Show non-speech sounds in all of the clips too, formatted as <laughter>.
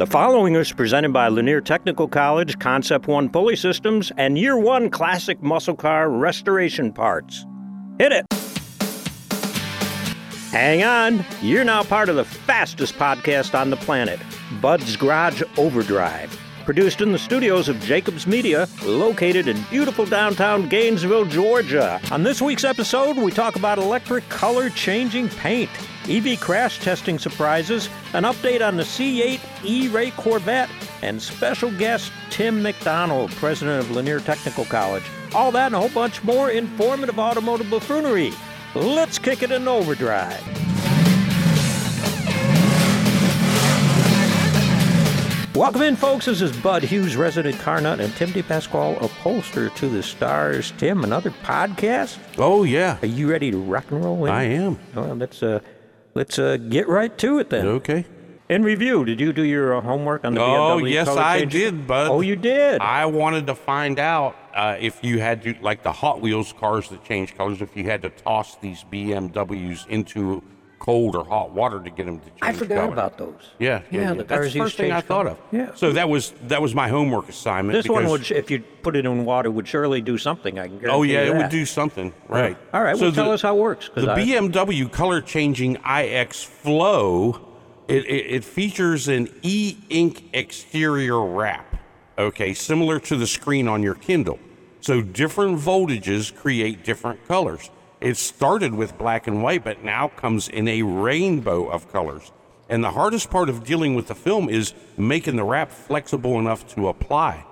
The following is presented by Lanier Technical College, Concept One Pulley Systems, and Year One Classic Muscle Car Restoration Parts. Hit it! Hang on, you're now part of the fastest podcast on the planet, Bud's Garage Overdrive. Produced in the studios of Jacobs Media, located in beautiful downtown Gainesville, Georgia. On this week's episode, we talk about electric color changing paint, EV crash testing surprises, an update on the C8 E Ray Corvette, and special guest Tim McDonald, president of Lanier Technical College. All that and a whole bunch more informative automotive buffoonery. Let's kick it in overdrive. Welcome in, folks. This is Bud Hughes, resident car nut, and Tim DePasquale, upholster to the stars. Tim, another podcast. Oh yeah, Are you ready to rock and roll? in? I am. Well, let's uh, let's uh, get right to it then. Okay. In review, did you do your uh, homework on the Oh BMW? yes, color I change? did, bud. Oh, you did. I wanted to find out uh, if you had to, like the Hot Wheels cars that change colors, if you had to toss these BMWs into cold or hot water to get them to change I forgot color. about those. Yeah, yeah, Yeah, the That's cars the used first thing I change thought color. of. Yeah. So that was that was my homework assignment. This one because- would, if you put it in water, would surely do something. I can guarantee Oh yeah, you it would that. do something, right? All right, So well, tell us how it works. 'cause The I- BMW color changing iX Flow, it, it, it features an e ink exterior wrap, okay, similar to the screen on your Kindle. So different voltages create different colors. It started with black and white, but now comes in a rainbow of colors. And the hardest part of dealing with the film is making the wrap flexible enough to apply.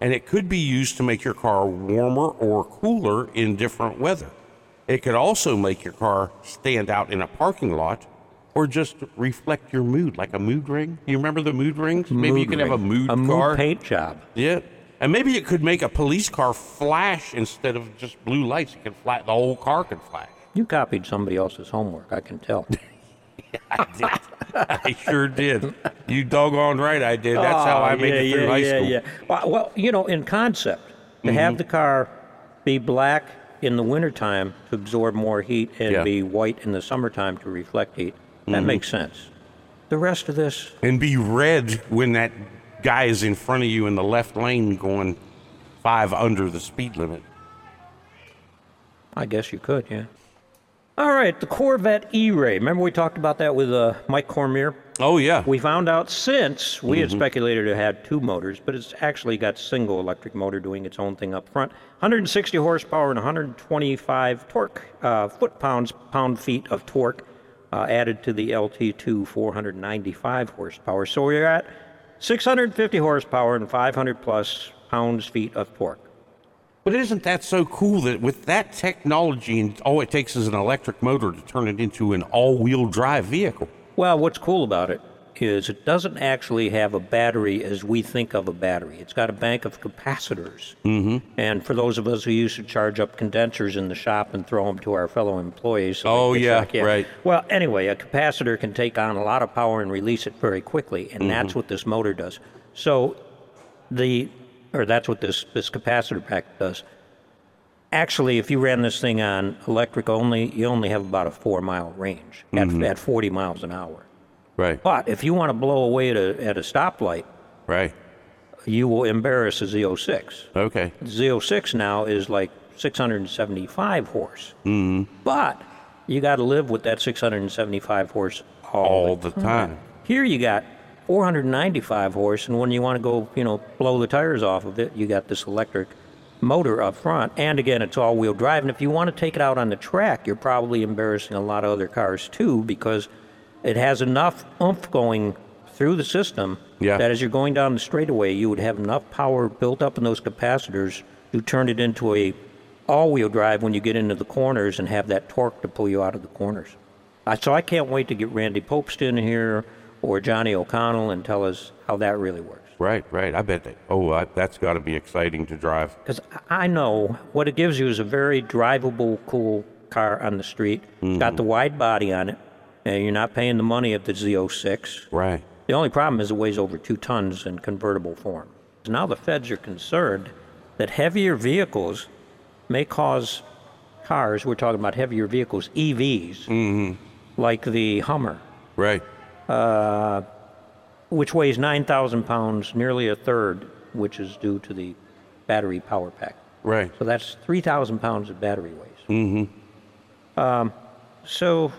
And it could be used to make your car warmer or cooler in different weather. It could also make your car stand out in a parking lot or just reflect your mood, like a mood ring. You remember the mood rings? Maybe you Mood could have a mood a car. mood paint job. Yeah. And maybe it could make a police car flash instead of just blue lights. It could flash, the whole car could flash. You copied somebody else's homework, I can tell. <laughs> I did. I sure did. You doggone right I did. That's how I Oh, made yeah, it through yeah, high yeah, school. Mm-hmm. Yeah. Well, well, you know, in concept, to have the car be black in the wintertime to absorb more heat and Yeah. Mm-hmm. be white in the summertime to reflect heat, that makes sense. The rest of this, and be red when that guy is in front of you in the left lane going five under the speed limit. I guess you could, yeah. All right, the Corvette E-Ray. Remember we talked about that with uh, Mike Cormier? Oh yeah, We found out since we had Mm-hmm. speculated it had two motors, but it's actually got single electric motor doing its own thing up front. 160 horsepower and 125 torque, uh, foot pounds, pound feet of torque uh, added to the LT2 495 horsepower. So we're at 650 horsepower and 500 plus pounds feet of torque. but isn't that so cool that with that technology and all it takes is an electric motor to turn it into an all-wheel drive vehicle? Well, what's cool about it is it doesn't actually have a battery as we think of a battery. It's got a bank of capacitors. Mm-hmm. And for those of us who used to charge up condensers in the shop and throw them to our fellow employees. so Oh, could yeah, right. Well, anyway, a capacitor can take on a lot of power and release it very quickly, and Mm-hmm. that's what this motor does. So the, or that's what this, this capacitor pack does. Actually, if you ran this thing on electric only, you only have about a four mile range at, Mm-hmm. at 40 miles an hour. Right, But if you want to blow away at a, at a stoplight, right. you will embarrass a Z06. Okay. Z06 now is like 675 horse. Mm-hmm. But you got to live with that 675 horse all, All the the time. Here you got 495 horse, and when you want to go, you know, blow the tires off of it, you got this electric motor up front. And again, it's all-wheel drive. And if you want to take it out on the track, you're probably embarrassing a lot of other cars too, because it has enough oomph going through the system Yeah. that as you're going down the straightaway, you would have enough power built up in those capacitors to turn it into a all-wheel drive when you get into the corners and have that torque to pull you out of the corners. I, so I can't wait to get Randy Pobst in here or Johnny O'Connell and tell us how that really works. Right, right. I bet that. Oh, I, that's got to be exciting to drive. Because I know what it gives you is a very drivable, cool car on the street. It's got mm-hmm. the wide body on it, and you're not paying the money of the Z06. Right. The only problem is it weighs over two tons in convertible form. Now the feds are concerned that heavier vehicles may cause cars, we're talking about heavier vehicles, EVs, like the Hummer, Right. which weighs 9,000 pounds, nearly a third, which is due to the battery power pack. Right. So that's 3,000 pounds of battery waste. Mm-hmm. Um, so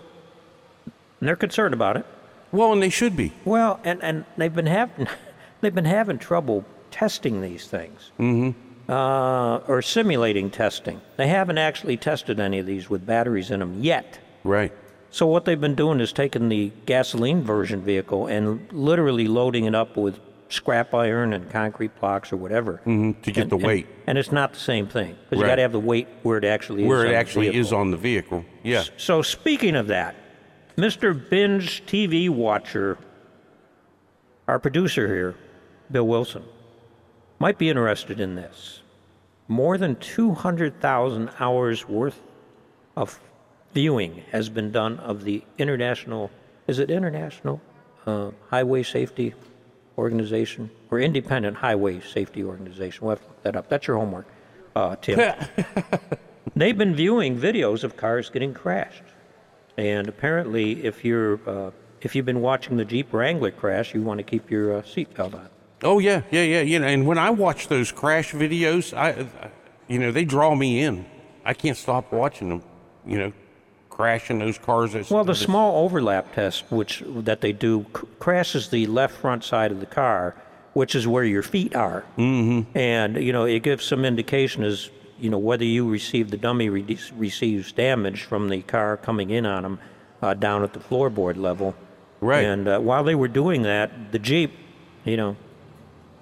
they're concerned about it. Well, and they should be. Well, and, and they've been having <laughs> they've been having trouble testing these things, mm-hmm. uh, or simulating testing. They haven't actually tested any of these with batteries in them yet. Right. So what they've been doing is taking the gasoline version vehicle and literally loading it up with scrap iron and concrete blocks or whatever Mhm, to get and- the weight And it's not the same thing because you Right. got to have the weight where it actually is. where on it the actually is on the vehicle. Yeah. So speaking of that, Mr. Binge TV watcher, our producer here, Bill Wilson, might be interested in this. More than 200,000 hours worth of viewing has been done of the international, is it international uh, highway safety organization or independent highway safety organization? We'll have to look that up. That's your homework, uh, Tim. <laughs> They've been viewing videos of cars getting crashed, and apparently, if you're uh, if you've been watching the Jeep Wrangler crash, you want to keep your uh, seatbelt on. Oh yeah, yeah, yeah. You know, and when I watch those crash videos, I, I- you know, they draw me in. I can't stop watching them. You know, crashing those cars. That's- Well, the small overlap test, which that they do, c- crashes the left front side of the car, which is where your feet are, mm-hmm. and you know it gives some indication as you know whether you receive the dummy re- receives damage from the car coming in on them uh, down at the floorboard level. Right. And uh, while they were doing that, the Jeep, you know,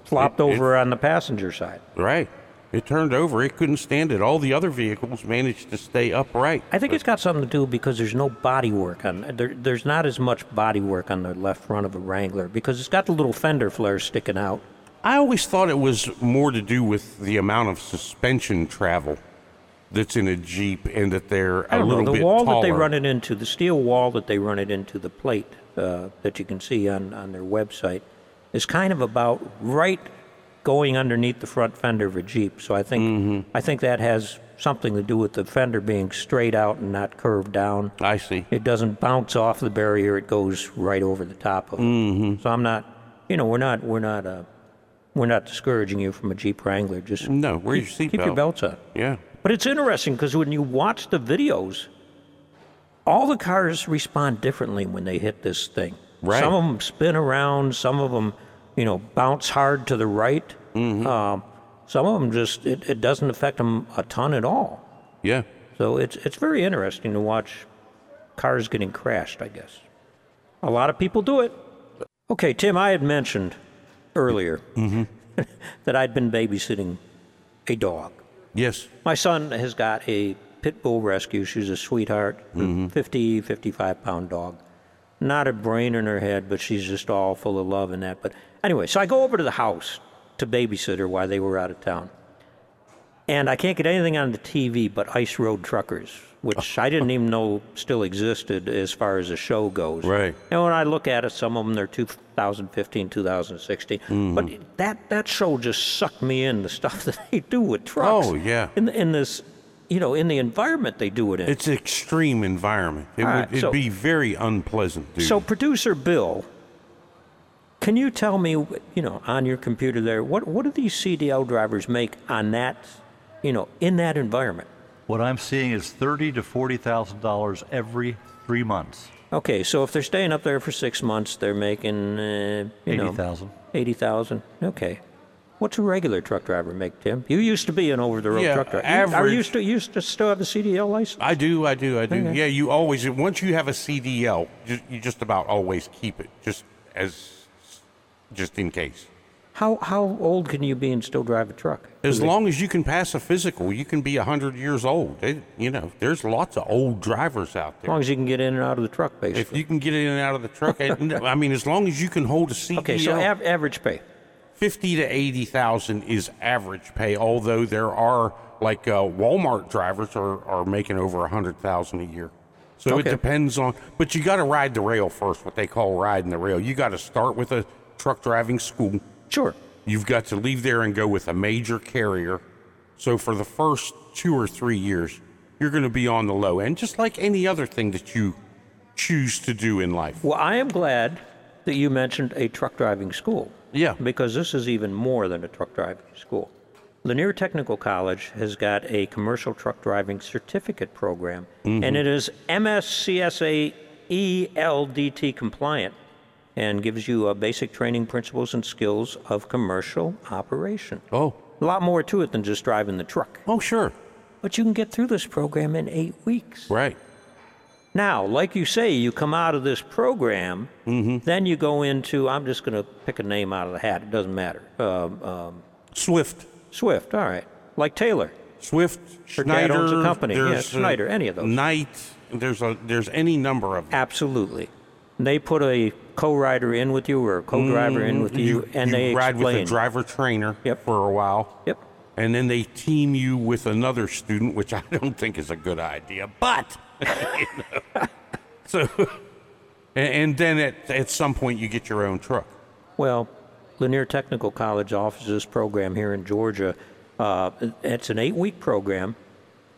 flopped It- it- over on the passenger side. Right. It turned over. It couldn't stand it. All the other vehicles managed to stay upright. I think it's got something to do because there's no body work on there. There's not as much body work on the left front of a Wrangler because it's got the little fender flares sticking out. I always thought it was more to do with the amount of suspension travel that's in a Jeep and that they're I a little know the bit wall taller. that they run it into, the steel wall that they run it into, the plate uh, that you can see on on their website, is kind of about right going underneath the front fender of a Jeep. So I think Mm-hmm. I think that has something to do with the fender being straight out and not curved down. I see. It doesn't bounce off the barrier; it goes right over the top of it. Mm-hmm. So I'm not, you know, we're not we're not uh, we're not discouraging you from a Jeep Wrangler. Just No, wear your keep your belts on. Yeah. But it's interesting because when you watch the videos, all the cars respond differently when they hit this thing. Right. Some of them spin around. Some of them, you know, bounce hard to the right. Mm-hmm. Um, some of them just it, it doesn't affect them a ton at all. Yeah. So it's it's very interesting to watch cars getting crashed. I guess a lot of people do it. Okay, Tim, I had mentioned earlier <laughs> that I'd been babysitting a dog. Yes. My son has got a pit bull rescue. She's a sweetheart, Mm-hmm. 50, 55 pound dog. Not a brain in her head, but she's just all full of love and that. But anyway, so I go over to the house to babysit her while they were out of town. And I can't get anything on the TV but Ice Road Truckers, which I didn't even know still existed as far as a show goes. Right. And when I look at it, some of them they're 2015, 2016. Mm-hmm. But that that show just sucked me in the stuff <laughs> that they do with trucks. Oh, yeah. In in this, you know, in the environment they do it in. It's extreme environment. It All would right, it'd be very unpleasant, dude. so, producer Bill, can you tell me, you know, on your computer there, what what do these CDL drivers make on that, you know, in that environment? What I'm seeing is thirty to forty thousand dollars every three months. Okay, so if they're staying up there for six months, they're making, uh, you Eighty thousand. eighty thousand. Okay. What's a regular truck driver make, Tim? You used to be an over-the-road Yeah, truck driver. You- Are you still, you used to still have the CDL license? I do, I do, I do. Okay. Yeah, you always once you have a CDL, you, you just about always keep it, just as just in case. How how old can you be and still drive a truck? As long as you can pass a physical, you can be hundred years old. It, you know, there's lots of old drivers out there. As long as you can get in and out of the truck, basically. If you can get in and out of the truck, I mean, as long as you can hold a CDL, okay, so av- average pay. fifty to eighty thousand is average pay. Although there are like uh, Walmart drivers are, are making over a hundred thousand a year. So Okay. it depends on, but you got to ride the rail first. What they call riding the rail. You got to start with a truck driving school. Sure. You've got to leave there and go with a major carrier. So for the first two or three years, you're going to be on the low end, just like any other thing that you choose to do in life. Well, I am glad that you mentioned a truck driving school. Yeah. Because this is even more than a truck driving school. Lanier Technical College has got a commercial truck driving certificate program, and mm-hmm. it is FMCSA ELDT compliant and gives you uh, basic training principles and skills of commercial operation. Oh, A lot more to it than just driving the truck. oh, sure. But you can get through this program in eight weeks. Right. Now, like you say, you come out of this program, mm-hmm. then you go into, I'm just going to pick a name out of the hat, it doesn't matter. Um, um, Swift. Swift, all right. Like Taylor. Swift, Schneider. owns a company. Yeah, uh, Schneider, any of those. Knight. There's a there's any number of them. Absolutely. They put a co-rider in with you or a co-driver in with you, and you they ride with a driver trainer Yep. for a while. Yep. And then they team you with another student, which <laughs> I don't think is a good idea. But <laughs> you know. so, <laughs> and, and then at at some point you get your own truck. Well, Lanier Technical College offers this program here in Georgia. Uh, it's an eight-week program,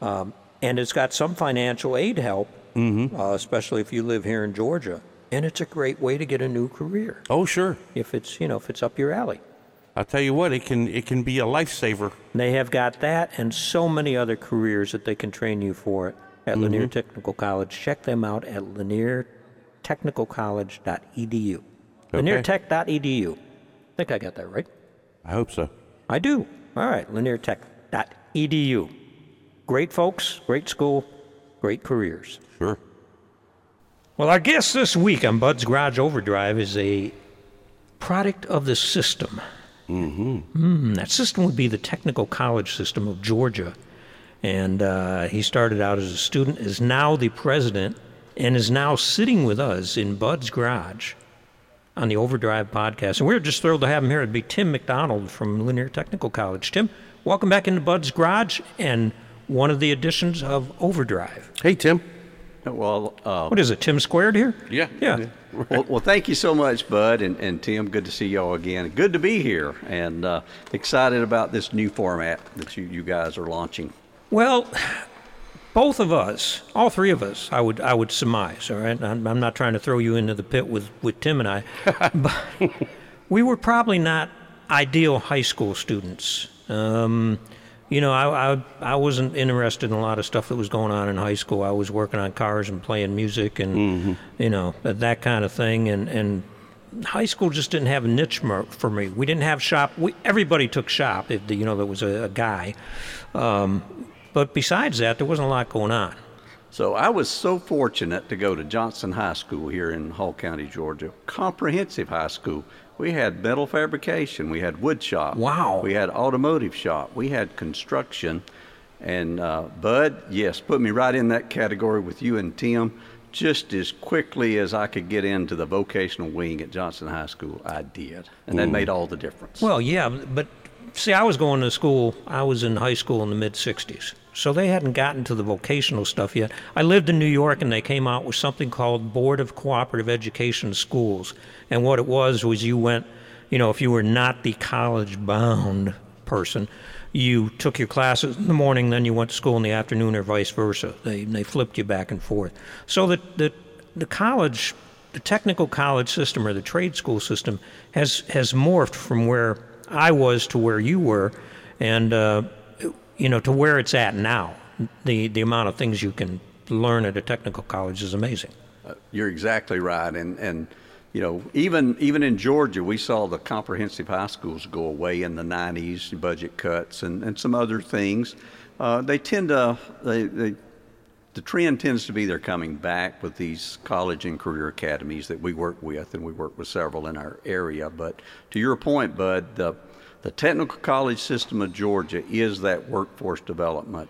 um, and it's got some financial aid help, uh, especially if you live here in Georgia. And it's a great way to get a new career Oh, sure. if it's you know if it's up your alley. I'll tell you what, it can it can be a lifesaver. They have got that and so many other careers that they can train you for at mm-hmm. Lanier Technical College. Check them out at laniertechnicalcollege.edu. Laniertech.edu. I think I got that right. I hope so. I do. All right, laniertech.edu. Great folks, great school, great careers. Sure. Well, our guest this week on Bud's Garage Overdrive is a product of the system. Mm-hmm. that system would be the Technical College System of Georgia. And uh, he started out as a student, is now the president, and is now sitting with us in Bud's Garage on the Overdrive podcast. And we're just thrilled to have him here. It'd be Tim McDonald from Lanier Technical College. Tim, welcome back into Bud's Garage and one of the editions of Overdrive. Hey, Tim. Well, uh, What is it, Tim Squared here? Yeah. Yeah. well, well, thank you so much, Bud and, and Tim. Good to see y'all again. Good to be here, and uh, excited about this new format that you, you guys are launching. Well, both of us, all three of us, I would I would surmise. All right, I'm, I'm not trying to throw you into the pit with with Tim and I, <laughs> but we were probably not ideal high school students. Um, you know, I, I I wasn't interested in a lot of stuff that was going on in high school. I was working on cars and playing music and you know that, that kind of thing. And and high school just didn't have a niche for me. We didn't have shop. We, everybody took shop. If the, you know there was a, a guy, um, but besides that, there wasn't a lot going on. So I was so fortunate to go to Johnson High School here in Hall County, Georgia. Comprehensive high school. We had metal fabrication. We had wood shop. Wow. We had automotive shop. We had construction. And uh, Bud, yes, put me right in that category with you and Tim. Just as quickly as I could get into the vocational wing at Johnson High School, I did. And that made all the difference. Well, yeah, but see, I was going to school. I was in high school in the mid '60s, so they hadn't gotten to the vocational stuff yet. I lived in New York, and they came out with something called Board of Cooperative Education Schools, and what it was was you went, you know, if you were not the college-bound person. You took your classes in the morning, then you went to school in the afternoon, or vice versa. They they flipped you back and forth. So that the the college the technical college system or the trade school system has has morphed from where I was to where you were, and uh, you know to where it's at now. The the amount of things you can learn at a technical college is amazing. You're exactly right, and and you know even even in Georgia, we saw the comprehensive high schools go away in the '90s, budget cuts, and and some other things. Uh, they tend to they, they the trend tends to be they're coming back with these college and career academies that we work with, and we work with several in our area. But to your point, Bud, the the technical college system of Georgia is that workforce development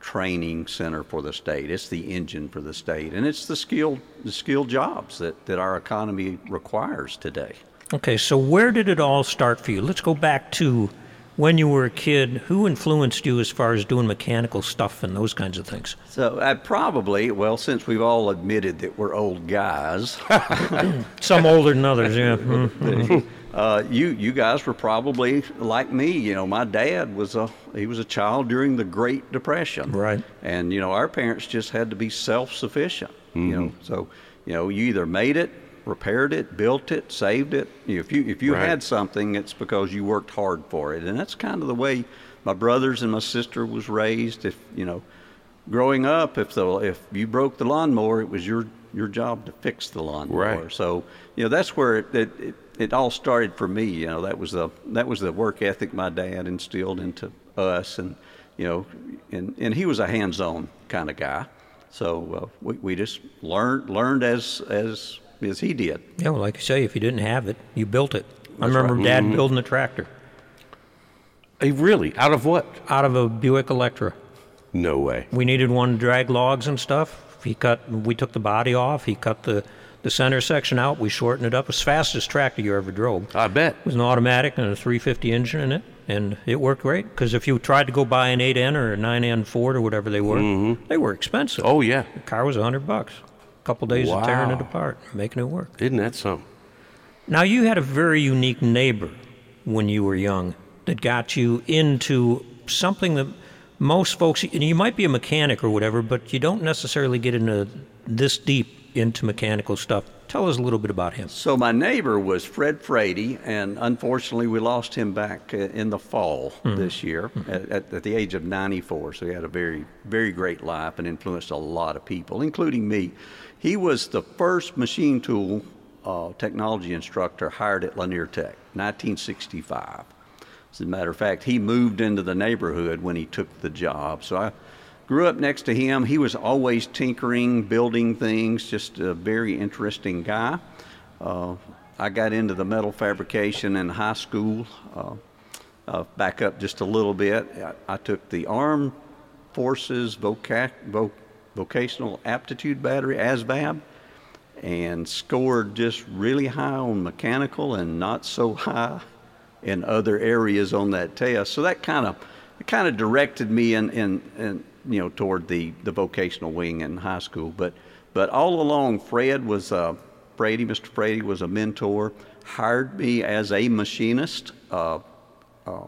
training center for the state. It's the engine for the state, and it's the skilled the skilled jobs that, that our economy requires today. Okay, so where did it all start for you? Let's go back to when you were a kid. Who influenced you as far as doing mechanical stuff and those kinds of things? So I probably, well, since we've all admitted that we're old guys, <laughs> Some older than others, yeah. <laughs> Mm. Uh, you you guys were probably like me. You know, my dad was a he was a child during the Great Depression, Right. And you know, our parents just had to be self-sufficient. You know, so you know, you either made it repaired it, built it, saved it. You know, if you if you Right. had something, it's because you worked hard for it, and that's kind of the way my brothers and my sister was raised. If you know, growing up, if the if you broke the lawnmower, it was your your job to fix the lawnmower. Right. So you know that's where it, it, it, it all started for me. You know that was the that was the work ethic my dad instilled into us, and you know, and and he was a hands-on kind of guy. So uh, we we just learned learned as as as he did. Yeah, well, like you say, if you didn't have it, you built it. I remember Mm-hmm. Dad building a tractor Hey, really? Out of what? out of a Buick Electra. No way. We needed one to drag logs and stuff. He cut. We took the body off. He cut the the center section out. We shortened it up. As fastest tractor you ever drove. I bet. It was an automatic and a 350 engine in it, and it worked great. Because if you tried to go buy an 8N or a 9N Ford or whatever they were, mm-hmm. they were expensive. Oh yeah. the car was 100 bucks. A couple days of tearing it Wow. apart, making it work. Isn't that something? Now you had a very unique neighbor when you were young that got you into something that most folks and you might be a mechanic or whatever, but you don't necessarily get into this deep into mechanical stuff. Tell us a little bit about him. So my neighbor was Fred Frady, and unfortunately we lost him back uh, in the fall this year at, at, at the age of 94. So he had a very, very great life and influenced a lot of people, including me. He was the first machine tool uh, technology instructor hired at Lanier Tech, 1965. As a matter of fact, he moved into the neighborhood when he took the job. So I grew up next to him. He was always tinkering, building things, just a very interesting guy. Uh, I got into the metal fabrication in high school. Uh, uh, back up just a little bit, I, I took the Armed Forces voca- vo- Vocational Aptitude Battery, ASVAB, and scored just really high on mechanical and not so high in other areas on that test. So that kind of kind of directed me in, in, in you know toward the, the vocational wing in high school. But but all along, Fred was uh, Frady. Mr. Frady was a mentor. Hired me as a machinist. Uh, uh,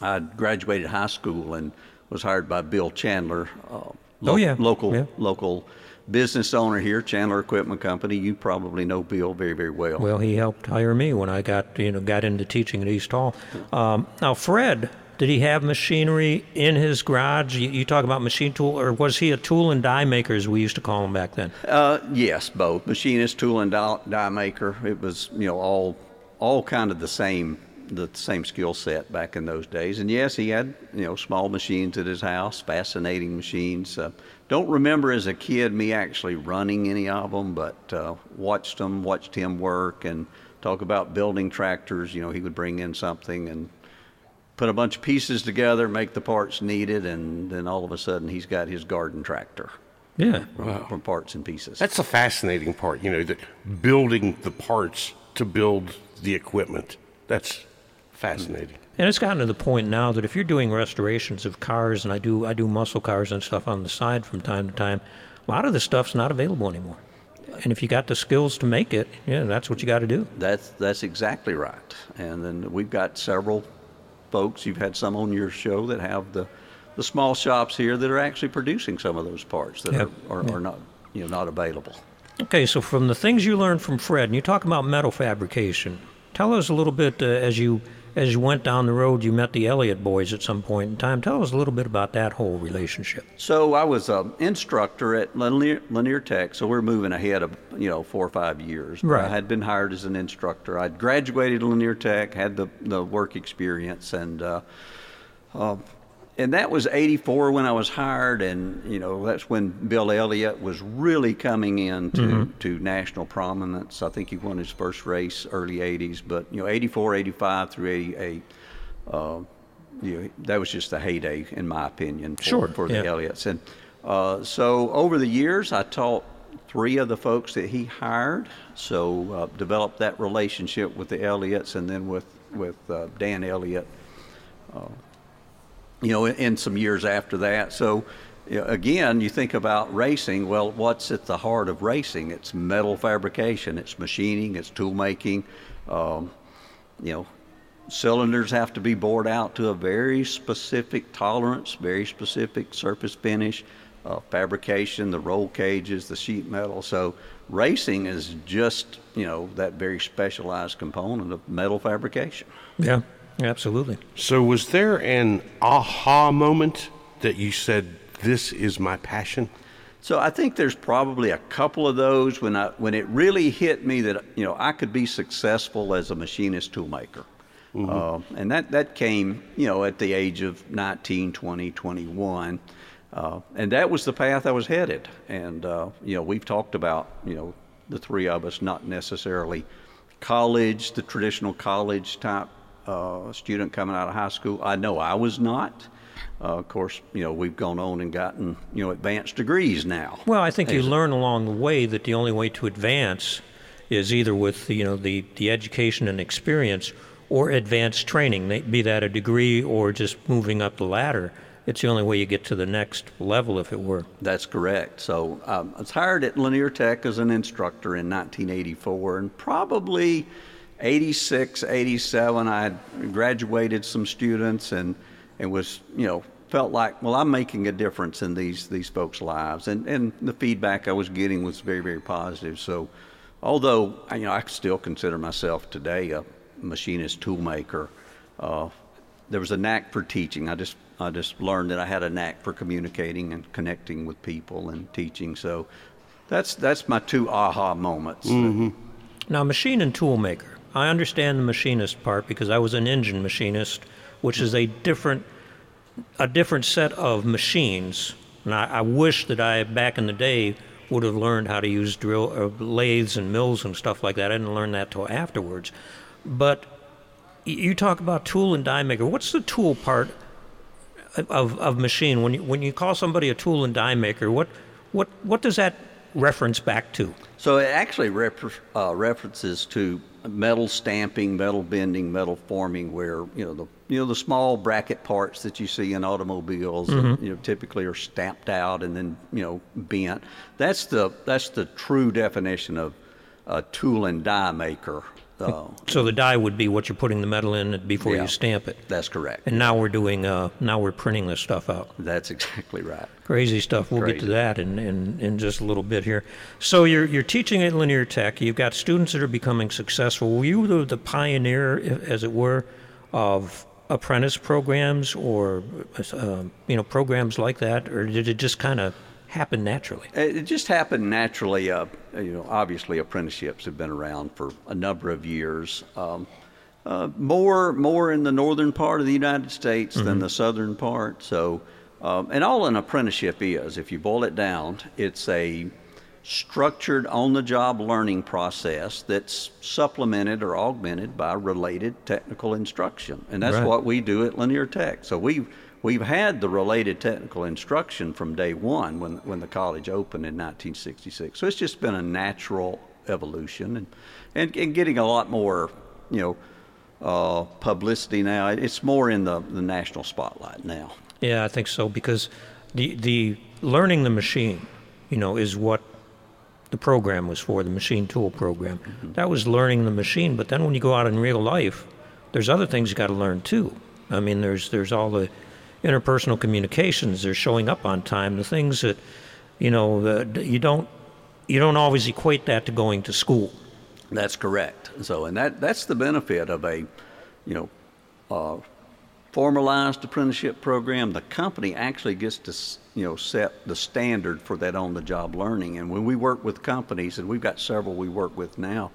I graduated high school and was hired by Bill Chandler. Uh, Oh, yeah. local Yeah. local business owner here, Chandler Equipment Company. You probably know Bill very very well. Well, he helped hire me when I got you know got into teaching at East Hall. Um, now, Fred, did he have machinery in his garage? You, you talk about machine tool, or was he a tool and die maker, as we used to call him back then? Uh, yes, both machinist, tool, and die, die maker. It was you know all all kind of the same the same skill set back in those days. And yes, he had you know small machines at his house, fascinating machines. Uh, don't remember as a kid me actually running any of them, but uh, watched them, watched him work, and talk about building tractors. You know, he would bring in something and put a bunch of pieces together, make the parts needed, and then all of a sudden he's got his garden tractor Yeah. from, from parts and pieces. That's the fascinating part, you know, that building the parts to build the equipment. That's fascinating. And it's gotten to the point now that if you're doing restorations of cars, and I do, I do muscle cars and stuff on the side from time to time, a lot of the stuff's not available anymore. And if you got the skills to make it, yeah, that's what you got to do. That's that's exactly right. And then we've got several folks. You've had some on your show that have the the small shops here that are actually producing some of those parts that are, are, are not you know not available. Okay, so from the things you learned from Fred, and you talk about metal fabrication, tell us a little bit uh, as you as you went down the road. You met the Elliott boys at some point in time. Tell us a little bit about that whole relationship. So I was an instructor at Lanier, Lanier Tech, so we're moving ahead of you know four or five years. Right. I had been hired as an instructor. I'd graduated Lanier Tech, had the, the work experience, and uh, uh, and that was '84 when I was hired, and you know that's when Bill Elliott was really coming into to national prominence. I think he won his first race early '80s, but you know '84, '85 through '88. Uh, you know, that was just the heyday, in my opinion, for, Sure, for the yeah. Elliotts. And uh, so over the years, I taught three of the folks that he hired. So uh, developed that relationship with the Elliotts, and then with with uh, Dan Elliott. You know, in, in some years after that. So. Again, you think about racing. Well, what's at the heart of racing? It's metal fabrication, it's machining, it's tool making. Um, you know, cylinders have to be bored out to a very specific tolerance, very specific surface finish. uh, fabrication, the roll cages, the sheet metal. So racing is just, you know, that very specialized component of metal fabrication. Yeah, absolutely. So, was there an aha moment that you said, This is my passion? So I think there's probably a couple of those when I when it really hit me that you know I could be successful as a machinist toolmaker. Uh, and that, that came, you know, at the age of 19, 20, 21. Uh, and that was the path I was headed. And, uh, you know, we've talked about, you know, the three of us not necessarily college, the traditional college type uh, student coming out of high school. I know I was not. Uh, of course, you know, we've gone on and gotten, you know, advanced degrees now. Well, I think you As- learn along the way that the only way to advance is either with you know the, the education and experience or advanced training, be that a degree or just moving up the ladder. It's the only way you get to the next level, if it were. That's correct. So um, I was hired at Lanier Tech as an instructor in 1984, and probably 86, 87, I had graduated some students and, and was, you know, felt like, well, I'm making a difference in these, these folks' lives. And, and the feedback I was getting was very, very positive. So although, you know, I still consider myself today a machinist toolmaker, uh, there was a knack for teaching. I just I just learned that I had a knack for communicating and connecting with people and teaching. So that's that's my two aha moments. Now, machine and tool maker. I understand the machinist part because I was an engine machinist, which is a different a different set of machines. And I, I wish that I back in the day would have learned how to use drill uh, lathes and mills and stuff like that. I didn't learn that till afterwards. But you talk about tool and die maker. What's the tool part of, of machine? When you, when you call somebody a tool and die maker, what what what does that reference back to? So it actually uh, references to metal stamping, metal bending, metal forming, where you know the you know the small bracket parts that you see in automobiles, that, mm-hmm. you know, typically are stamped out and then you know bent. That's the that's the true definition of a tool and die maker. Uh, <laughs> So the die would be what you're putting the metal in before Yeah. you stamp it. that's correct. And now we're doing uh, now we're printing this stuff out. That's <laughs> exactly right. Crazy stuff. We'll get to that in, in, in just a little bit here. So you're you're teaching at Lanier Tech. You've got students that are becoming successful. Were you the, the pioneer, as it were, of apprentice programs or uh, you know programs like that, or did it just kind of happen naturally? It it just happened naturally. Uh, you know, obviously apprenticeships have been around for a number of years. Um, uh, more, more in the northern part of the United States than the southern part. So, um, and all an apprenticeship is, if you boil it down, it's a structured on-the-job learning process that's supplemented or augmented by related technical instruction, and that's Right. what we do at Lanier Tech. So we we've had the related technical instruction from day one when when the college opened in 1966. So it's just been a natural evolution and and, and getting a lot more, you know, uh, publicity now. It's more in the, the national spotlight now. Yeah, I think so because the the learning the machine, you know, is what the program was for, the machine tool program. That was learning the machine, but then when you go out in real life, there's other things you got to learn too. I mean, there's there's all the interpersonal communications, They're showing up on time, the things that you know, you don't you don't always equate that to going to school. That's correct. So, and that that's the benefit of a, you know, uh, formalized apprenticeship program. The company actually gets to, you know, set the standard for that on-the-job learning. And when we work with companies, and we've got several we work with now,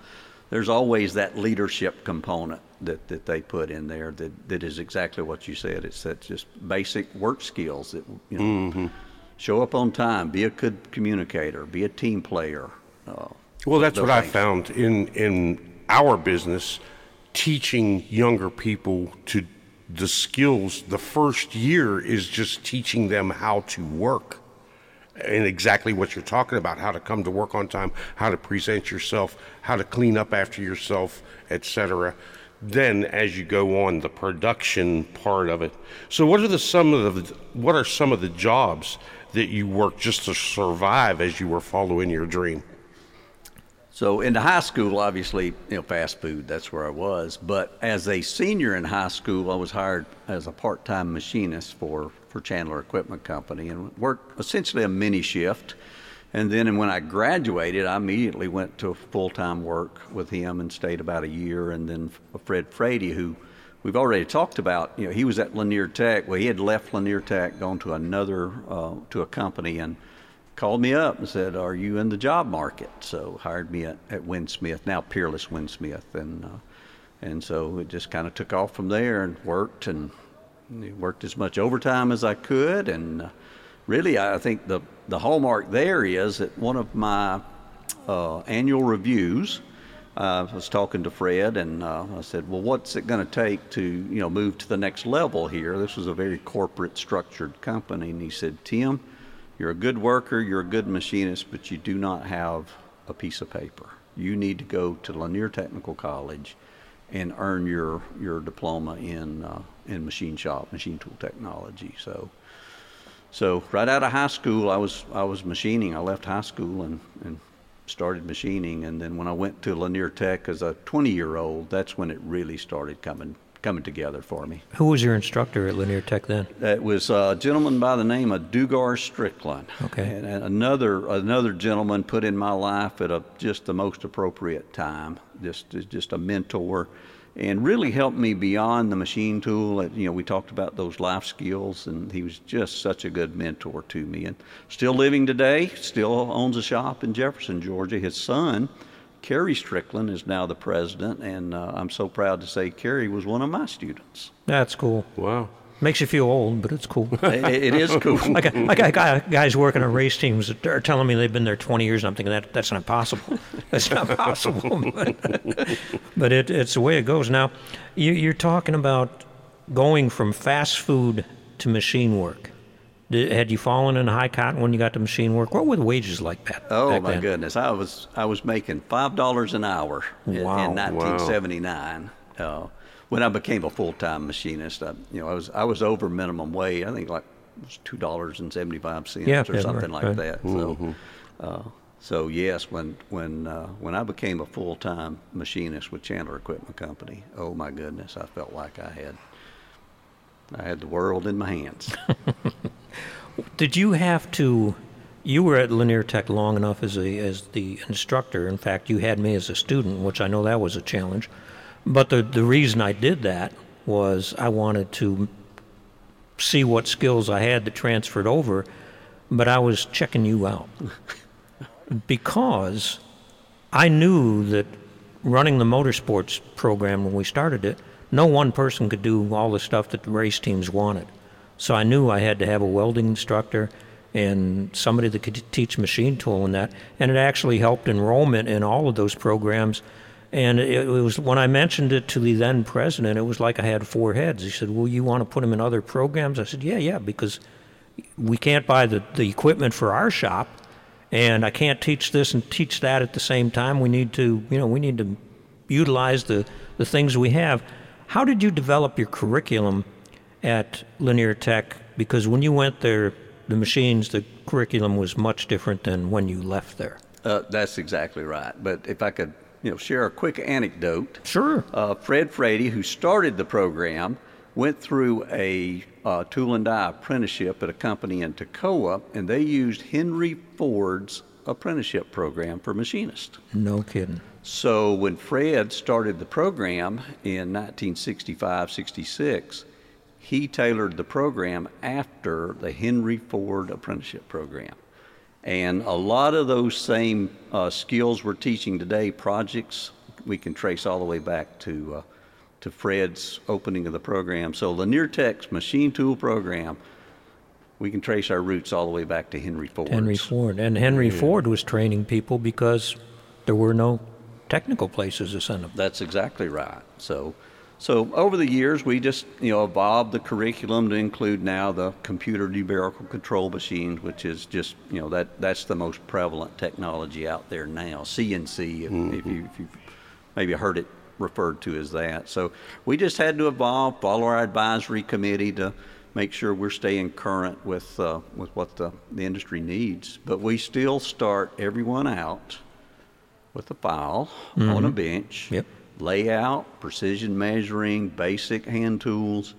there's always that leadership component that, that they put in there that, that is exactly what you said. It's that just basic work skills that you know, show up on time, be a good communicator, be a team player. Uh, Well, that's what I found in in our business, teaching younger people to the skills. The first year is just teaching them how to work, and exactly what you're talking about: how to come to work on time, how to present yourself, how to clean up after yourself, etc. Then, as you go on, the production part of it. So, what are the some of the what are some of the jobs that you work just to survive as you were following your dream? So in the high school, obviously, you know, fast food, that's where I was. But as a senior in high school, I was hired as a part-time machinist for, for Chandler Equipment Company and worked essentially a mini shift. And then and when I graduated, I immediately went to full time work with him and stayed about a year. And then Fred Frady, who we've already talked about, you know, he was at Lanier Tech. Well, he had left Lanier Tech, gone to another, uh, to a company, and called me up and said, "Are you in the job market?" So hired me at, at Winsmith, now Peerless Winsmith, and uh, and so it just kind of took off from there and worked and worked as much overtime as I could, and uh, really I think the the hallmark there is that one of my uh, annual reviews. Uh, I was talking to Fred, and uh, I said, "Well, what's it going to take to, you know, move to the next level here?" This was a very corporate, structured company, and he said, "Tim, you're a good worker, you're a good machinist, but you do not have a piece of paper. You need to go to Lanier Technical College and earn your your diploma in uh, in machine shop, machine tool technology." So. So right out of high school, I was I was machining. I left high school and, and started machining, and then when I went to Lanier Tech as a 20 year old, that's when it really started coming coming together for me. Who was your instructor at Lanier Tech then? It was a gentleman by the name of Dugar Strickland. Okay. And another another gentleman put in my life at a just the most appropriate time. Just just a mentor and really helped me beyond the machine tool. You know, we talked about those life skills, and he was just such a good mentor to me. And still living today, still owns a shop in Jefferson, Georgia. His son, Kerry Strickland, is now the president, and uh, I'm so proud to say Kerry was one of my students. That's cool. Wow. Makes you feel old, but it's cool. <laughs> it, it is cool. I got, I got guys working on race teams that are telling me they've been there 20 years, and I'm thinking that that's not possible. <laughs> That's not possible. <laughs> but, it, it's the way it goes. Now, you, you're talking about going from fast food to machine work. Did, had you fallen in high cotton when you got to machine work? What were the wages like that? Oh my then? goodness, I was I was making five dollars an hour in, Wow. in 1979. Uh, when I became a full time machinist, I, you know, I was I was over minimum wage. I think like it was two dollars and seventy five cents Yeah, or yeah, something right, like right. that. So, uh, so yes, when when uh, when I became a full time machinist with Chandler Equipment Company, oh my goodness, I felt like I had I had the world in my hands. <laughs> <laughs> Did you have to? You were at Lanier Tech long enough as a as the instructor. In fact, you had me as a student, which I know that was a challenge. But the the reason I did that was I wanted to see what skills I had that transferred over. But I was checking you out <laughs> because I knew that running the motorsports program when we started it, no one person could do all the stuff that the race teams wanted. So I knew I had to have a welding instructor and somebody that could teach machine tool and that. And it actually helped enrollment in all of those programs. And it, was when I mentioned it to the then president, it was like I had four heads. He said, "Well, you want to put them in other programs?" I said, "Yeah, yeah, because we can't buy the, the equipment for our shop, and I can't teach this and teach that at the same time. We need to, you know, we need to utilize the, the things we have. How did you develop your curriculum at Lanier Tech? Because when you went there, the machines, the curriculum was much different than when you left there. Uh, that's exactly right. But if I could, you know, share a quick anecdote. Sure. Uh, Fred Frady, who started the program, went through a uh, tool and die apprenticeship at a company in Toccoa, and they used Henry Ford's apprenticeship program for machinists. No kidding. So when Fred started the program in 1965 66, he tailored the program after the Henry Ford apprenticeship program. And a lot of those same uh, skills we're teaching today, projects, we can trace all the way back to, uh, to Fred's opening of the program. So Lanier Tech's machine tool program, we can trace our roots all the way back to Henry Ford. Henry Ford. And Henry Ford was training people because there were no technical places to send them. That's exactly right. So, so over the years, we just you know evolved the curriculum to include now the computer numerical control machines, which is just you know that that's the most prevalent technology out there now. CNC, if, if you if you maybe heard it referred to as that. So we just had to evolve, follow our advisory committee to make sure we're staying current with uh, with what the, the industry needs. But we still start everyone out with a file on a bench, Yep. Layout, precision measuring, basic hand tools,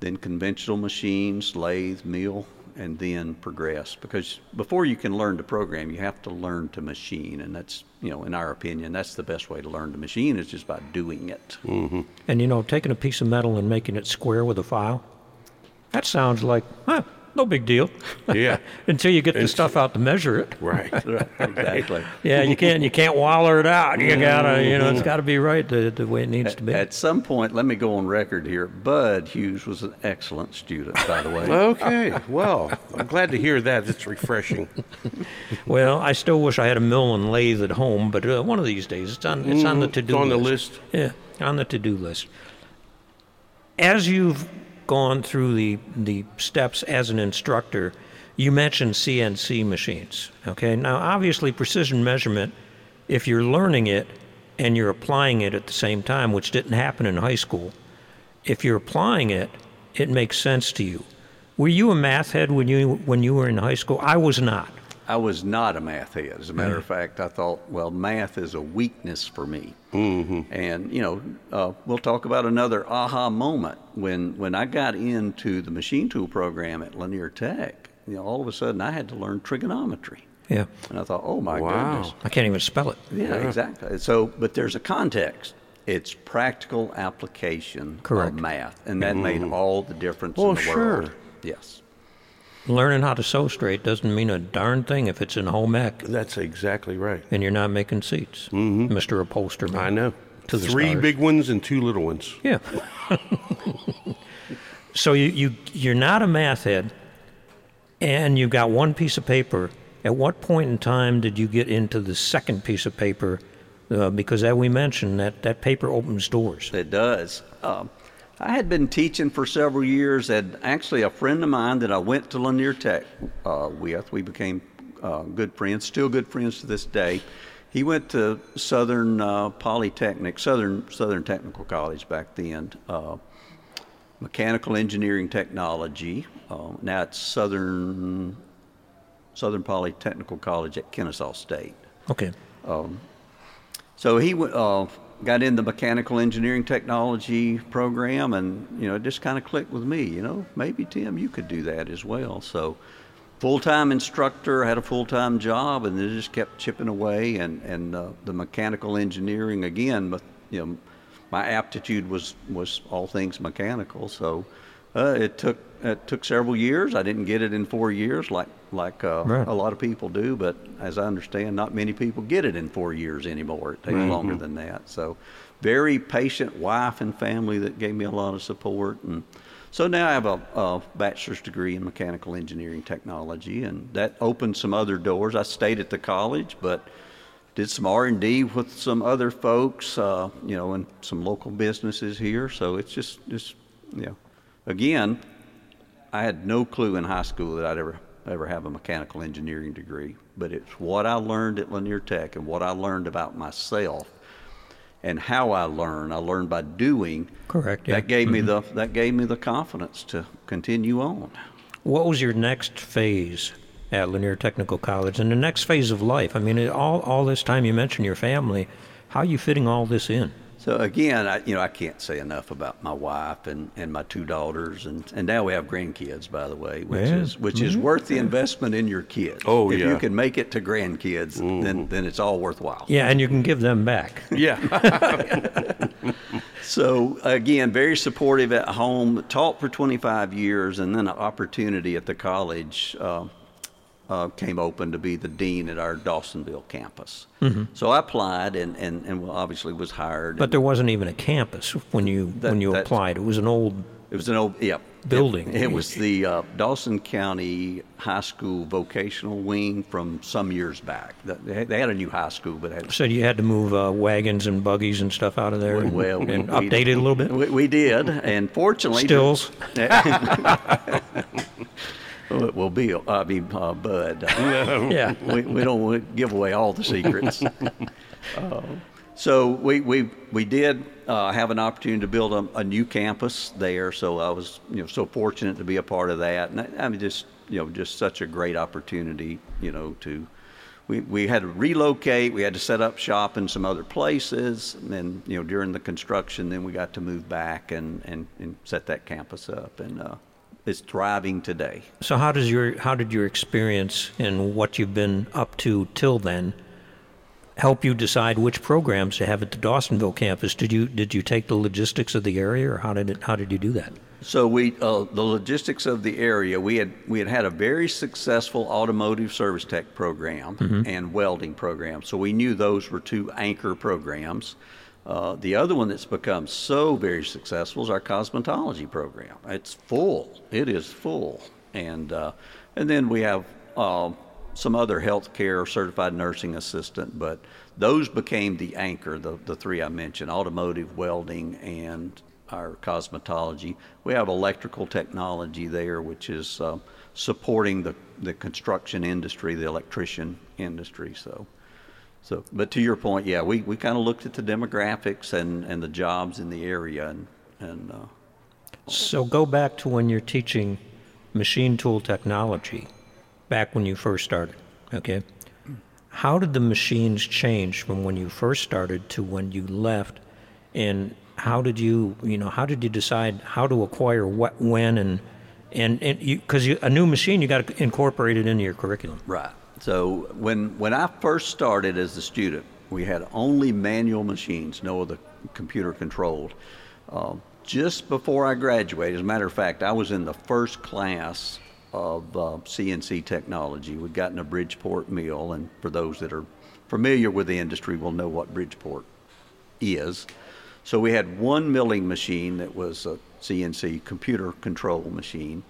then conventional machines, lathe, mill, and then progress. Because before you can learn to program, you have to learn to machine, and that's you know, in our opinion, that's the best way to learn to machine is just by doing it. Mm-hmm. And you know, taking a piece of metal and making it square with a file, that sounds like, huh, no big deal. <laughs> Yeah. Until you get the It's- stuff out to measure it. <laughs> <laughs> Right. exactly. Yeah, you can't you can't waller it out. You gotta you know it's got to be right the, the way it needs to be. At some point, let me go on record here. Bud Hughes was an excellent student, by the way. Okay. Well, I'm glad to hear that. It's refreshing. Well, I still wish I had a mill and lathe at home, but uh, one of these days it's on it's on the Mm, to do it's on the list. list. Yeah, on the to do list. As you've gone through the the steps as an instructor, you mentioned CNC machines. Okay, now obviously precision measurement, if you're learning it and you're applying it at the same time, which didn't happen in high school, if you're applying it, it makes sense to you. Were you a math head when you when you were in high school? I was not. I was not a math head. As a matter of fact, I thought, well, math is a weakness for me. Mm-hmm. And you know, uh, we'll talk about another aha moment when when I got into the machine tool program at Lanier Tech. You know, all of a sudden I had to learn trigonometry, Yeah, and I thought, oh my Wow. goodness. I can't even spell it. Yeah, exactly. So, but there's a context. It's practical application Correct. of math, and that made all the difference Well, in the sure. world. Yes. Learning how to sew straight doesn't mean a darn thing if it's in home ec That's exactly right. and you're not making seats, Mr. Upholsterman. I know. To the Three stars. big ones and two little ones. Yeah. <laughs> so you, you you're not a math head, and you've got one piece of paper. At what point in time did you get into the second piece of paper? Uh, because as we mentioned, that, that paper opens doors. It does. Um, I had been teaching for several years, and actually, a friend of mine that I went to Lanier Tech uh, with, we became uh, good friends, still good friends to this day. He went to Southern uh, Polytechnic, Southern Southern Technical College back then, uh, mechanical engineering technology. Uh, now it's Southern Southern Polytechnical College at Kennesaw State. Okay. So he went. uh, got in the mechanical engineering technology program, and you know, it just kind of clicked with me. You know, maybe Tim, you could do that as well. So, full-time instructor, had a full-time job, and then just kept chipping away. And and uh, the mechanical engineering again, but you know, my aptitude was was all things mechanical. So, uh, it took it took several years. I didn't get it in four years, like like uh, Right. a lot of people do, but as I understand, not many people get it in four years anymore. It takes longer than that. So, very patient wife and family that gave me a lot of support, and so now I have a, a bachelor's degree in mechanical engineering technology, and that opened some other doors. I stayed at the college, but did some R and D with some other folks, uh, you know, and some local businesses here. So it's just, just, you know, again, I had no clue in high school that I'd ever ever have a mechanical engineering degree, but it's what I learned at Lanier Tech and what I learned about myself and how I learn. I learned by doing. Correct, yeah. That gave me mm-hmm. the that gave me the confidence to continue on. What was your next phase at Lanier Technical College and the next phase of life? I mean, all, all this time you mentioned your family. How are you fitting all this in? So again, I, you know, I can't say enough about my wife and, and my two daughters, and, and now we have grandkids, by the way, which Yeah. is which is worth the investment in your kids. Oh, if yeah. you can make it to grandkids, then then it's all worthwhile. Yeah, and you can give them back. <laughs> Yeah. <laughs> So again, very supportive at home. Taught for 25 years, and then an opportunity at the college uh, uh, came open to be the dean at our Dawsonville campus. So I applied, and and, and obviously was hired. But there wasn't even a campus when you That- when you applied. It was an old It was an old, yep. Building. It, it was the uh, Dawson County High School vocational wing from some years back. They had, they had a new high school, but had, said you had to move uh, wagons and buggies and stuff out of there and, well, and we- update it a little bit. we, we did, and fortunately, Stills. <laughs> <laughs> Well, it will be, I mean, uh, Bud. <laughs> Yeah. we, we don't want to give away all the secrets. <laughs> Uh, so we, we, we did uh, have an opportunity to build a, a new campus there. So I was you know so fortunate to be a part of that. And I, I mean just you know just such a great opportunity you know to we, we had to relocate. We had to set up shop in some other places. And then, you know, during the construction, then we got to move back and, and, and set that campus up. And uh, it's thriving today. So how does your how did your experience and what you've been up to till then help you decide which programs to have at the Dawsonville campus? Did you did you take the logistics of the area, or how did it how did you do that? So we, uh, the logistics of the area, we had we had had a very successful automotive service tech program and welding program. So we knew those were two anchor programs. Uh, the other one that's become so very successful is our cosmetology program. It's full. It is full, and uh, and then we have uh, some other healthcare certified nursing assistant, but those became the anchor. The the three I mentioned: automotive, welding, and our cosmetology. We have electrical technology there, which is uh, supporting the, the construction industry, the electrician industry. So, so, but to your point, yeah, we, we kind of looked at the demographics and, and the jobs in the area, and and uh, So go back to when you're teaching machine tool technology, back when you first started. Okay, how did the machines change from when you first started to when you left, and how did you you know how did you decide how to acquire what when and and and you because you, a new machine you got to incorporate it into your curriculum. Right. So when when I first started as a student, we had only manual machines, no other computer controlled. Uh, just before I graduated, as a matter of fact, I was in the first class of uh, CNC technology. We'd gotten a Bridgeport mill, and for those that are familiar with the industry will know what Bridgeport is. So we had one milling machine that was a CNC computer control machine,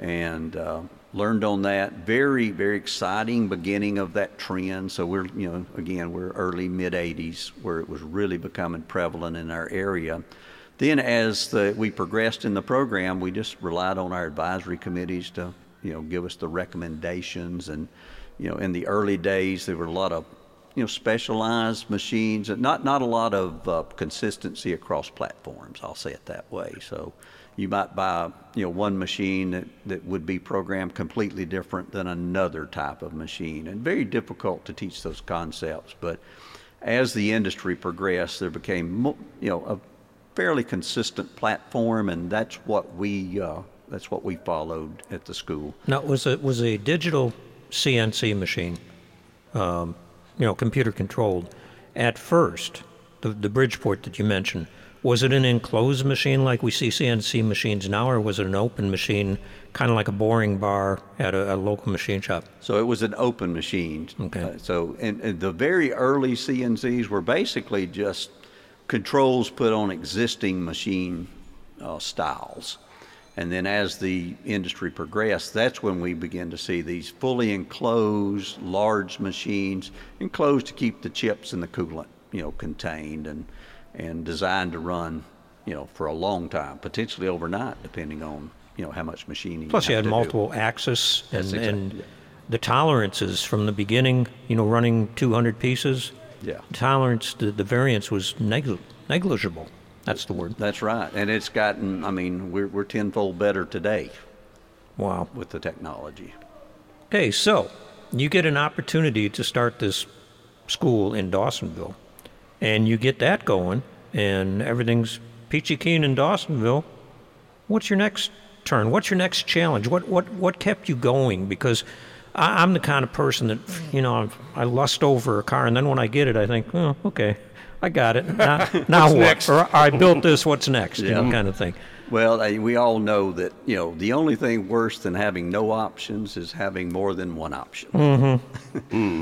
and uh, learned on that. Very, very exciting beginning of that trend. So we're, you know, again, we're early mid '80s where it was really becoming prevalent in our area. Then, as the, we progressed in the program, we just relied on our advisory committees to, you know, give us the recommendations. And, you know, in the early days, there were a lot of you know, specialized machines, and not not a lot of uh, consistency across platforms. I'll say it that way. So, you might buy you know one machine that, that would be programmed completely different than another type of machine, and very difficult to teach those concepts. But as the industry progressed, there became you know a fairly consistent platform, and that's what we uh, that's what we followed at the school. Now, was it was a digital CNC machine, um, you know, computer controlled, at first, the, the Bridgeport that you mentioned, was it an enclosed machine like we see CNC machines now, or was it an open machine, kind of like a boring bar at a, a local machine shop? So it was an open machine. Okay. Uh, so and, and the very early CNCs were basically just controls put on existing machine uh, styles. And then as the industry progressed, that's when we began to see these fully enclosed, large machines, enclosed to keep the chips and the coolant, you know, contained and, and designed to run, you know, for a long time, potentially overnight, depending on, you know, how much machining. Plus, you have had to do. multiple axis, and, That's exact- and yeah. the tolerances from the beginning, you know, running 200 pieces. Yeah. Tolerance, the, the variance was negli- negligible. That's the word. That's right. And it's gotten, I mean, we're, we're tenfold better today Wow. with the technology. Okay, so you get an opportunity to start this school in Dawsonville, and you get that going, and everything's peachy keen in Dawsonville. What's your next turn? What's your next challenge? What what what kept you going? Because I, I'm the kind of person that you know I lust over a car, and then when I get it, I think, oh, okay, I got it. Now, <laughs> now what? next? Or I built this. What's next? You know, kind of thing. Well, uh, we all know that, you know, the only thing worse than having no options is having more than one option.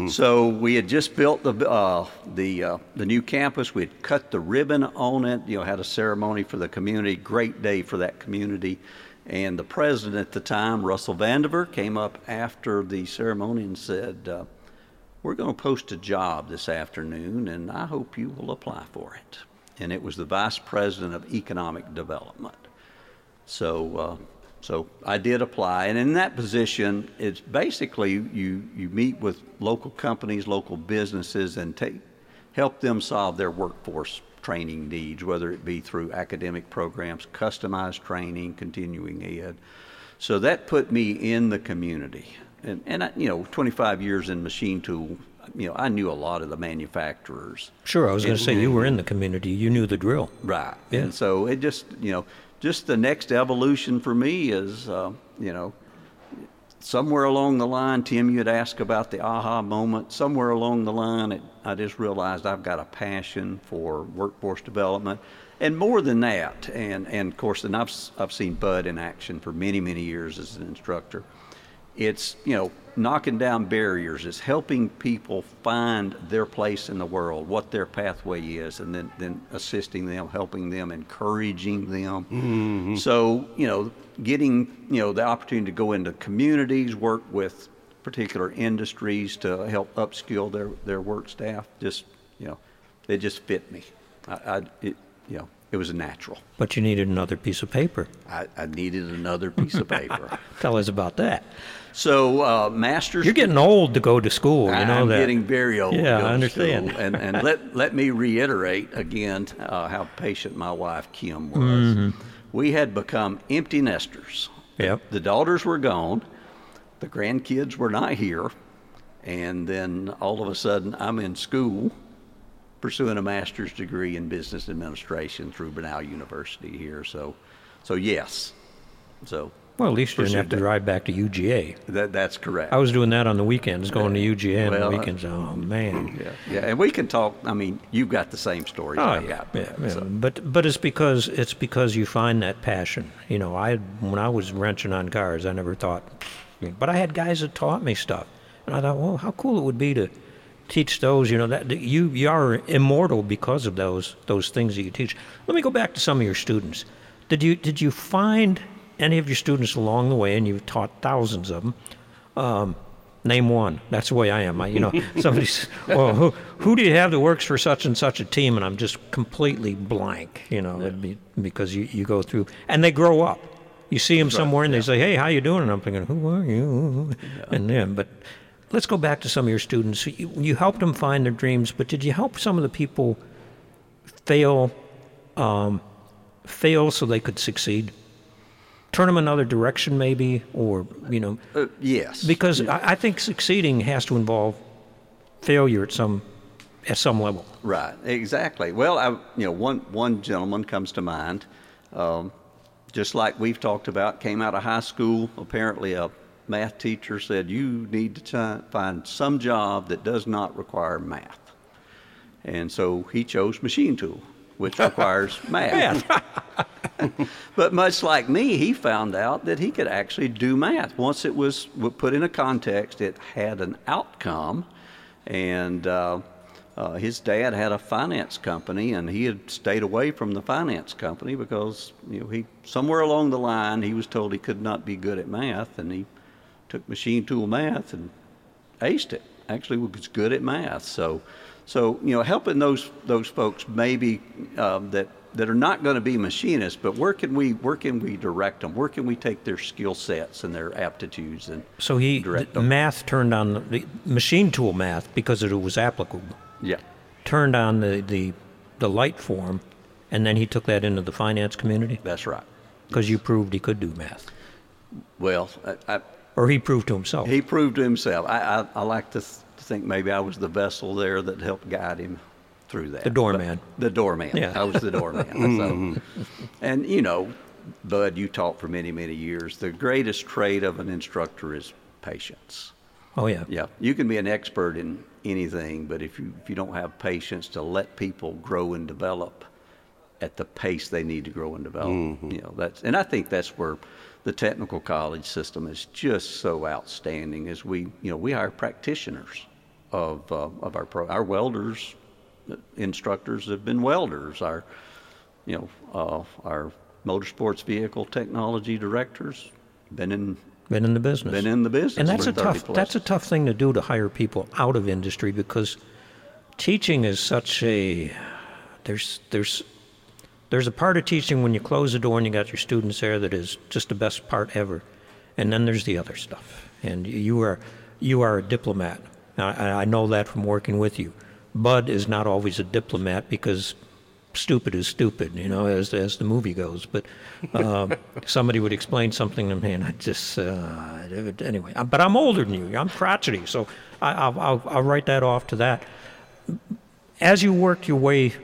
So we had just built the, uh, the, uh, the new campus. We had cut the ribbon on it, you know, had a ceremony for the community, great day for that community. And the president at the time, Russell Vandiver, came up after the ceremony and said, uh, we're going to post a job this afternoon, and I hope you will apply for it. And it was the vice president of economic development. So, uh, so I did apply, and in that position, it's basically you you meet with local companies, local businesses, and take help them solve their workforce training needs, whether it be through academic programs, customized training, continuing ed. So that put me in the community. And, and I, you know, 25 years in machine tool, you know, I knew a lot of the manufacturers. Sure, I was going to say you were in the community. You knew the drill. Right. Yeah. And so it just, you know, just the next evolution for me is, uh, you know, somewhere along the line, Tim, you had asked about the aha moment. Somewhere along the line, it, I just realized I've got a passion for workforce development. And more than that, and, and of course, and I've, I've seen Bud in action for many, many years as an instructor. It's, you know, knocking down barriers. It's helping people find their place in the world, what their pathway is, and then, then assisting them, helping them, encouraging them. Mm-hmm. So, you know, getting, you know, the opportunity to go into communities, work with particular industries to help upskill their, their work staff, just, you know, it just fit me. I, I it, you know, it was a natural. But you needed another piece of paper. I, I needed another piece of paper. <laughs> Tell us about that. So, uh, master's. You're getting old to go to school. You know I'm that. getting very old. to Yeah, go I understand. And, and let, let me reiterate again uh, how patient my wife Kim was. Mm-hmm. We had become empty nesters. Yep. The daughters were gone, the grandkids were not here, and then all of a sudden I'm in school pursuing a master's degree in business administration through Brenau University here. So, so yes. So Well, at least you didn't have to drive back to UGA. that, that's correct. I was doing that on the weekends, going to UGA on Well, the uh, weekends. Oh man. Yeah, yeah, and we can talk. I mean, you've got the same story. Oh I've yeah, got. yeah, yeah. so- But but it's because it's because you find that passion. You know, I when I was wrenching on cars, I never thought, but I had guys that taught me stuff, and I thought, well, how cool it would be to teach those. You know, that you you are immortal because of those those things that you teach. Let me go back to some of your students. Did you did you find any of your students along the way, and you've taught thousands of them? Um, name one. That's the way I am. I, you know, <laughs> somebody's, well, who, who do you have that works for such and such a team? And I'm just completely blank, you know, it'd be, because you, you go through, and they grow up. You see them somewhere and they say, hey, how you doing? And I'm thinking, who are you? And then, but let's go back to some of your students. You, you helped them find their dreams, but did you help some of the people fail, um, fail so they could succeed? Turn them another direction, maybe, or you know, Uh, yes. because I, I think succeeding has to involve failure at some at some level. Right, exactly. Well, I, you know, one one gentleman comes to mind, um, just like we've talked about. Came out of high school. Apparently, a math teacher said you need to try, find some job that does not require math, and so he chose machine tool, which requires <laughs> math. <laughs> But much like me, he found out that he could actually do math. Once it was put in a context, it had an outcome. And uh, uh, his dad had a finance company, and he had stayed away from the finance company because you know he somewhere along the line he was told he could not be good at math, and he took machine tool math and aced it. Actually, was good at math. So, so you know, helping those those folks maybe um, that that are not going to be machinists, but where can we where can we direct them? Where can we take their skill sets and their aptitudes and So he direct the them? math turned on the, machine tool math because it was applicable. Yeah, Turned on the, the the light form, and then he took that into the finance community that's right. because you proved he could do math, Well, I, I, or he proved to himself. he proved to himself. I, I, I like to, to think maybe I was the vessel there that helped guide him through that. The doorman. But- the doorman. Yeah. I was the doorman. so, <laughs> and you know, Bud, you taught for many, many years. The greatest trait of an instructor is patience. oh yeah. Yeah, you can be an expert in anything, but if you if you don't have patience to let people grow and develop at the pace they need to grow and develop, mm-hmm. you know that's and I think that's where the technical college system is just so outstanding. Is we you know we hire practitioners of uh, of our pro our welders instructors have been welders. Our you know uh, our motorsports vehicle technology directors been in Been in the business. been in the business. and that's a tough plus. that's a tough thing to do to hire people out of industry because teaching is such a there's there's there's a part of teaching when you close the door and you got your students there that is just the best part ever, and then there's the other stuff. And you are you are a diplomat. I, I know that from working with you. Bud is not always a diplomat because stupid is stupid, you know, as as the movie goes. But um, <laughs> somebody would explain something to me, and I just uh, anyway. But I'm older than you. I'm crotchety, so I, I'll, I'll I'll write that off to that. As you worked your way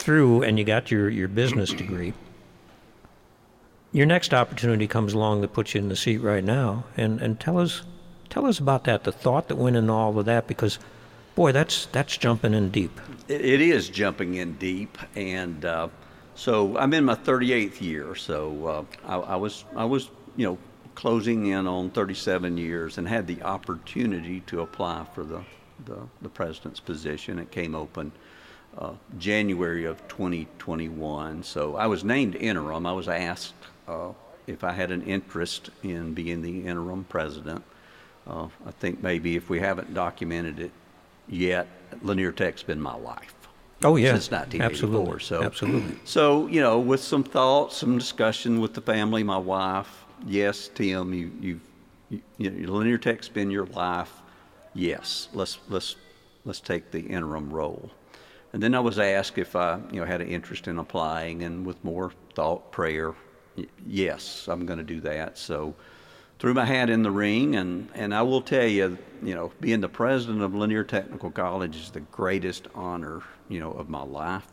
through and you got your, your business degree, your next opportunity comes along that puts you in the seat right now. And, and tell us tell us about that, the thought that went into all of that, because boy, that's that's jumping in deep. It, is jumping in deep, and uh, so I'm in my 38th year. So uh, I, I was I was you know closing in on 37 years, and had the opportunity to apply for the the, the president's position. It came open uh, January of 2021. So I was named interim. I was asked uh, if I had an interest in being the interim president. Uh, I think maybe if we haven't documented it yet, Lanier Tech's been my life. Oh yeah, since 1984. Absolutely. So absolutely. So you know, with some thoughts, some discussion with the family, my wife. Yes, Tim, you you, you, you know, Lanier Tech's been your life. Yes, let's let's let's take the interim role. And then I was asked if I, you know, had an interest in applying, and with more thought, prayer, yes, I'm going to do that. So threw my hat in the ring, and, and I will tell you, you know, being the president of Lanier Technical College is the greatest honor, you know, of my life.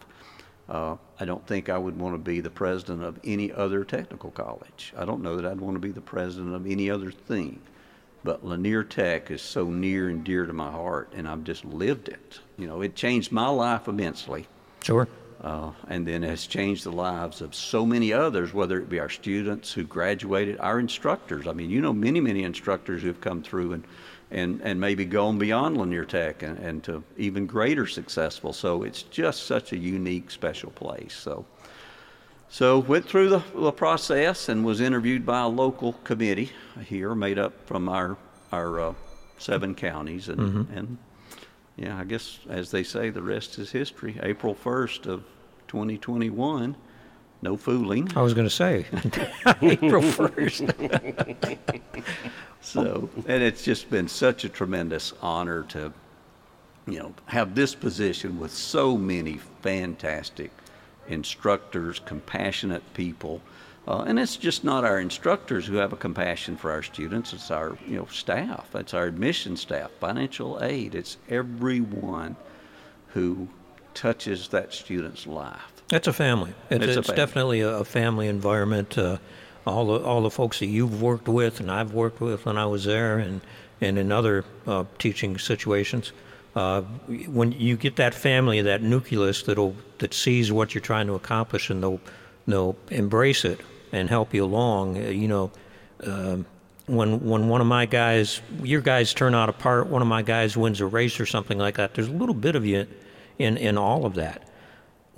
Uh, I don't think I would want to be the president of any other technical college. I don't know that I'd want to be the president of any other thing. But Lanier Tech is so near and dear to my heart, and I've just lived it. You know, it changed my life immensely. Sure. Uh, and then has changed the lives of so many others, whether it be our students who graduated, our instructors. I mean, you know, many, many instructors who've come through and, and, and maybe gone beyond Lanier Tech and, and to even greater successful. So it's just such a unique, special place. So so went through the, the, process and was interviewed by a local committee here, made up from our our uh, seven counties, and mm-hmm. and yeah, I guess as they say, the rest is history. April first of 2021. No fooling. I was going to say <laughs> April first. so, and it's just been such a tremendous honor to, you know, have this position with so many fantastic instructors, compassionate people. Uh, and it's just not our instructors who have a compassion for our students. It's our you know staff. It's our admission staff, financial aid. It's everyone who touches that student's life. It's a family. It's, it's, a family. definitely a family environment. Uh, all the all the folks that you've worked with and I've worked with when I was there, and and in other uh, teaching situations uh, when you get that family, that nucleus that'll that sees what you're trying to accomplish, and they'll they'll embrace it and help you along. Uh, you know, uh, when when one of my guys, your guys turn out apart, one of my guys wins a race or something like that. There's a little bit of you in in all of that.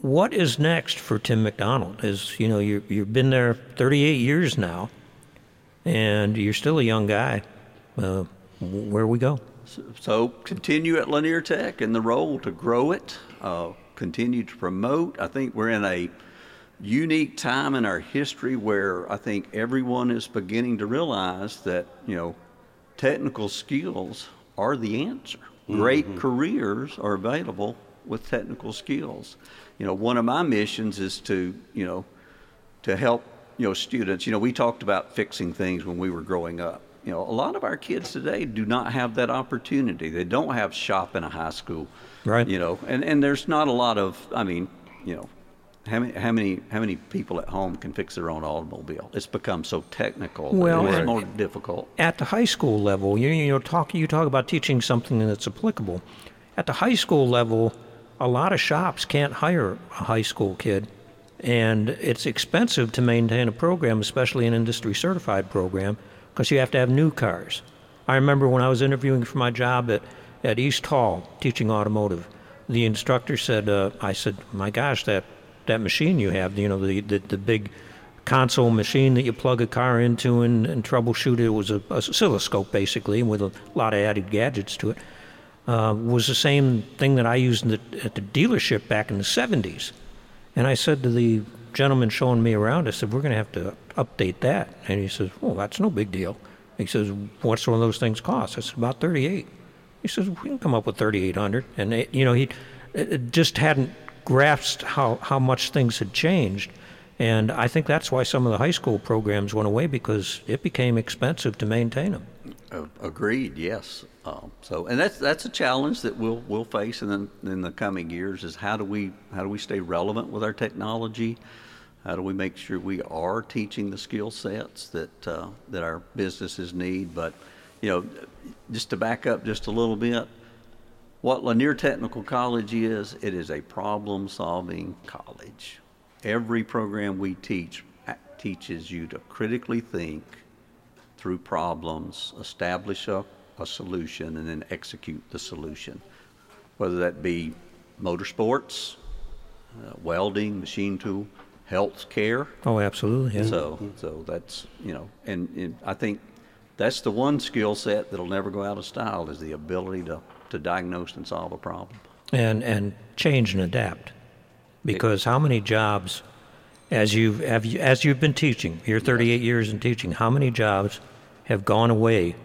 What is next for Tim McDonald? Is you know you you've been there 38 years now, and you're still a young guy. Uh, where we go? So continue at Lanier Tech in the role to grow it, uh, continue to promote. I think we're in a unique time in our history where I think everyone is beginning to realize that, you know, technical skills are the answer. Mm-hmm. Great careers are available with technical skills. You know, one of my missions is to, you know, to help, you know, students. You know, we talked about fixing things when we were growing up you know, a lot of our kids today do not have that opportunity. They don't have shop in a high school, right? You know, and and there's not a lot of. I mean, you know, how many how many how many people at home can fix their own automobile? It's become so technical. Well, it's more difficult. At the high school level, you you know, talk you talk about teaching something that's applicable. At the high school level, a lot of shops can't hire a high school kid and it's expensive to maintain a program, especially an industry certified program because you have to have new cars. I remember when I was interviewing for my job at, at East Hall teaching automotive, the instructor said, uh, I said, my gosh, that, that machine you have, you know, the, the, the big console machine that you plug a car into and, and troubleshoot it, it was a, a oscilloscope basically with a lot of added gadgets to it, uh, was the same thing that I used the, at the dealership back in the 70s. And I said to the gentleman showing me around, I said, we're going to have to update that. And he says, well, that's no big deal. He says, what's one of those things cost? I said, about 38. He says, we can come up with 3,800. And, it, you know, he it just hadn't grasped how, how much things had changed. And I think that's why some of the high school programs went away because it became expensive to maintain them. Uh, agreed. Yes. Um, so, and that's that's a challenge that we'll we'll face in the, in the coming years. Is how do we how do we stay relevant with our technology? How do we make sure we are teaching the skill sets that uh, that our businesses need? But you know, just to back up just a little bit, what Lanier Technical College is, it is a problem-solving college. Every program we teach teaches you to critically think through problems, establish a, a solution, and then execute the solution. Whether that be motorsports, uh, welding, machine tool, health care. Oh, absolutely. Yeah. So, so that's you know, and, and I think that's the one skill set that'll never go out of style is the ability to, to diagnose and solve a problem. and and change and adapt. Because how many jobs as you've have you, as you've been teaching you're 38 years in teaching how many jobs have gone away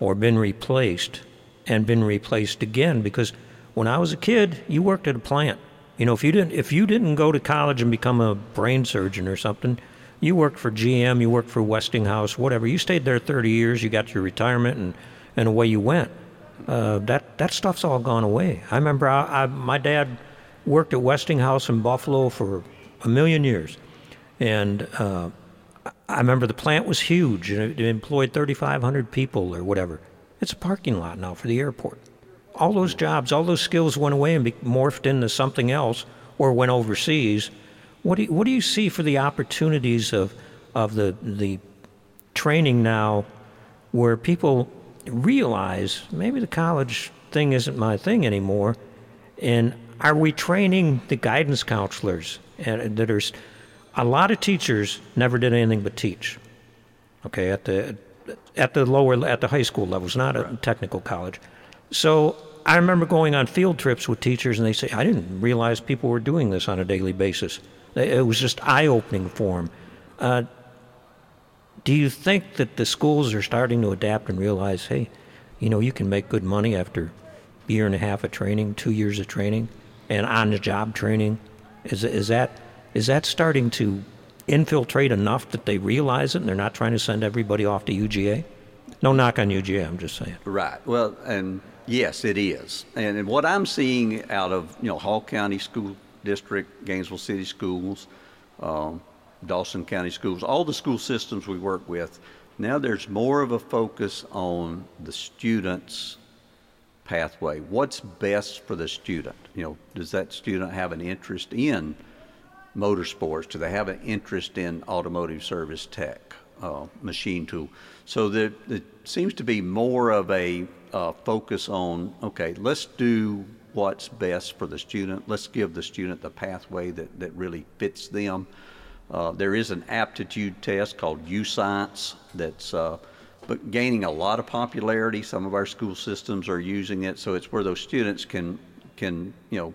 or been replaced and been replaced again? Because when I was a kid you worked at a plant. You know if you didn't if you didn't go to college and become a brain surgeon or something you worked for GM you worked for Westinghouse whatever. You stayed there 30 years you got your retirement and and away you went uh, that that stuff's all gone away. I remember I, I, my dad worked at Westinghouse in Buffalo for a million years, and uh, I remember the plant was huge and it employed 3,500 people or whatever. It's a parking lot now for the airport. All those jobs, all those skills went away and be morphed into something else or went overseas. What do you, what do you see for the opportunities of of the the training now, where people realize maybe the college thing isn't my thing anymore, and are we training the guidance counselors and that are s- a lot of teachers never did anything but teach. Okay, at the at the lower at the high school levels, not at technical college. So I remember going on field trips with teachers, and they say, "I didn't realize people were doing this on a daily basis." It was just eye-opening for them. Uh, do you think that the schools are starting to adapt and realize, hey, you know, you can make good money after a year and a half of training, two years of training, and on-the-job training? Is is that is that starting to infiltrate enough that they realize it and they're not trying to send everybody off to UGA? No knock on UGA, I'm just saying. Right. Well, and yes, it is. And, and what I'm seeing out of you know Hall County School District, Gainesville City Schools, um, Dawson County Schools, all the school systems we work with, now there's more of a focus on the students' pathway. What's best for the student? You know, does that student have an interest in motorsports? Do they have an interest in automotive service tech, uh, machine tool? So there, there seems to be more of a uh, focus on okay, let's do what's best for the student. Let's give the student the pathway that, that really fits them. Uh, there is an aptitude test called YouScience that's uh, but gaining a lot of popularity. Some of our school systems are using it, so it's where those students can can you know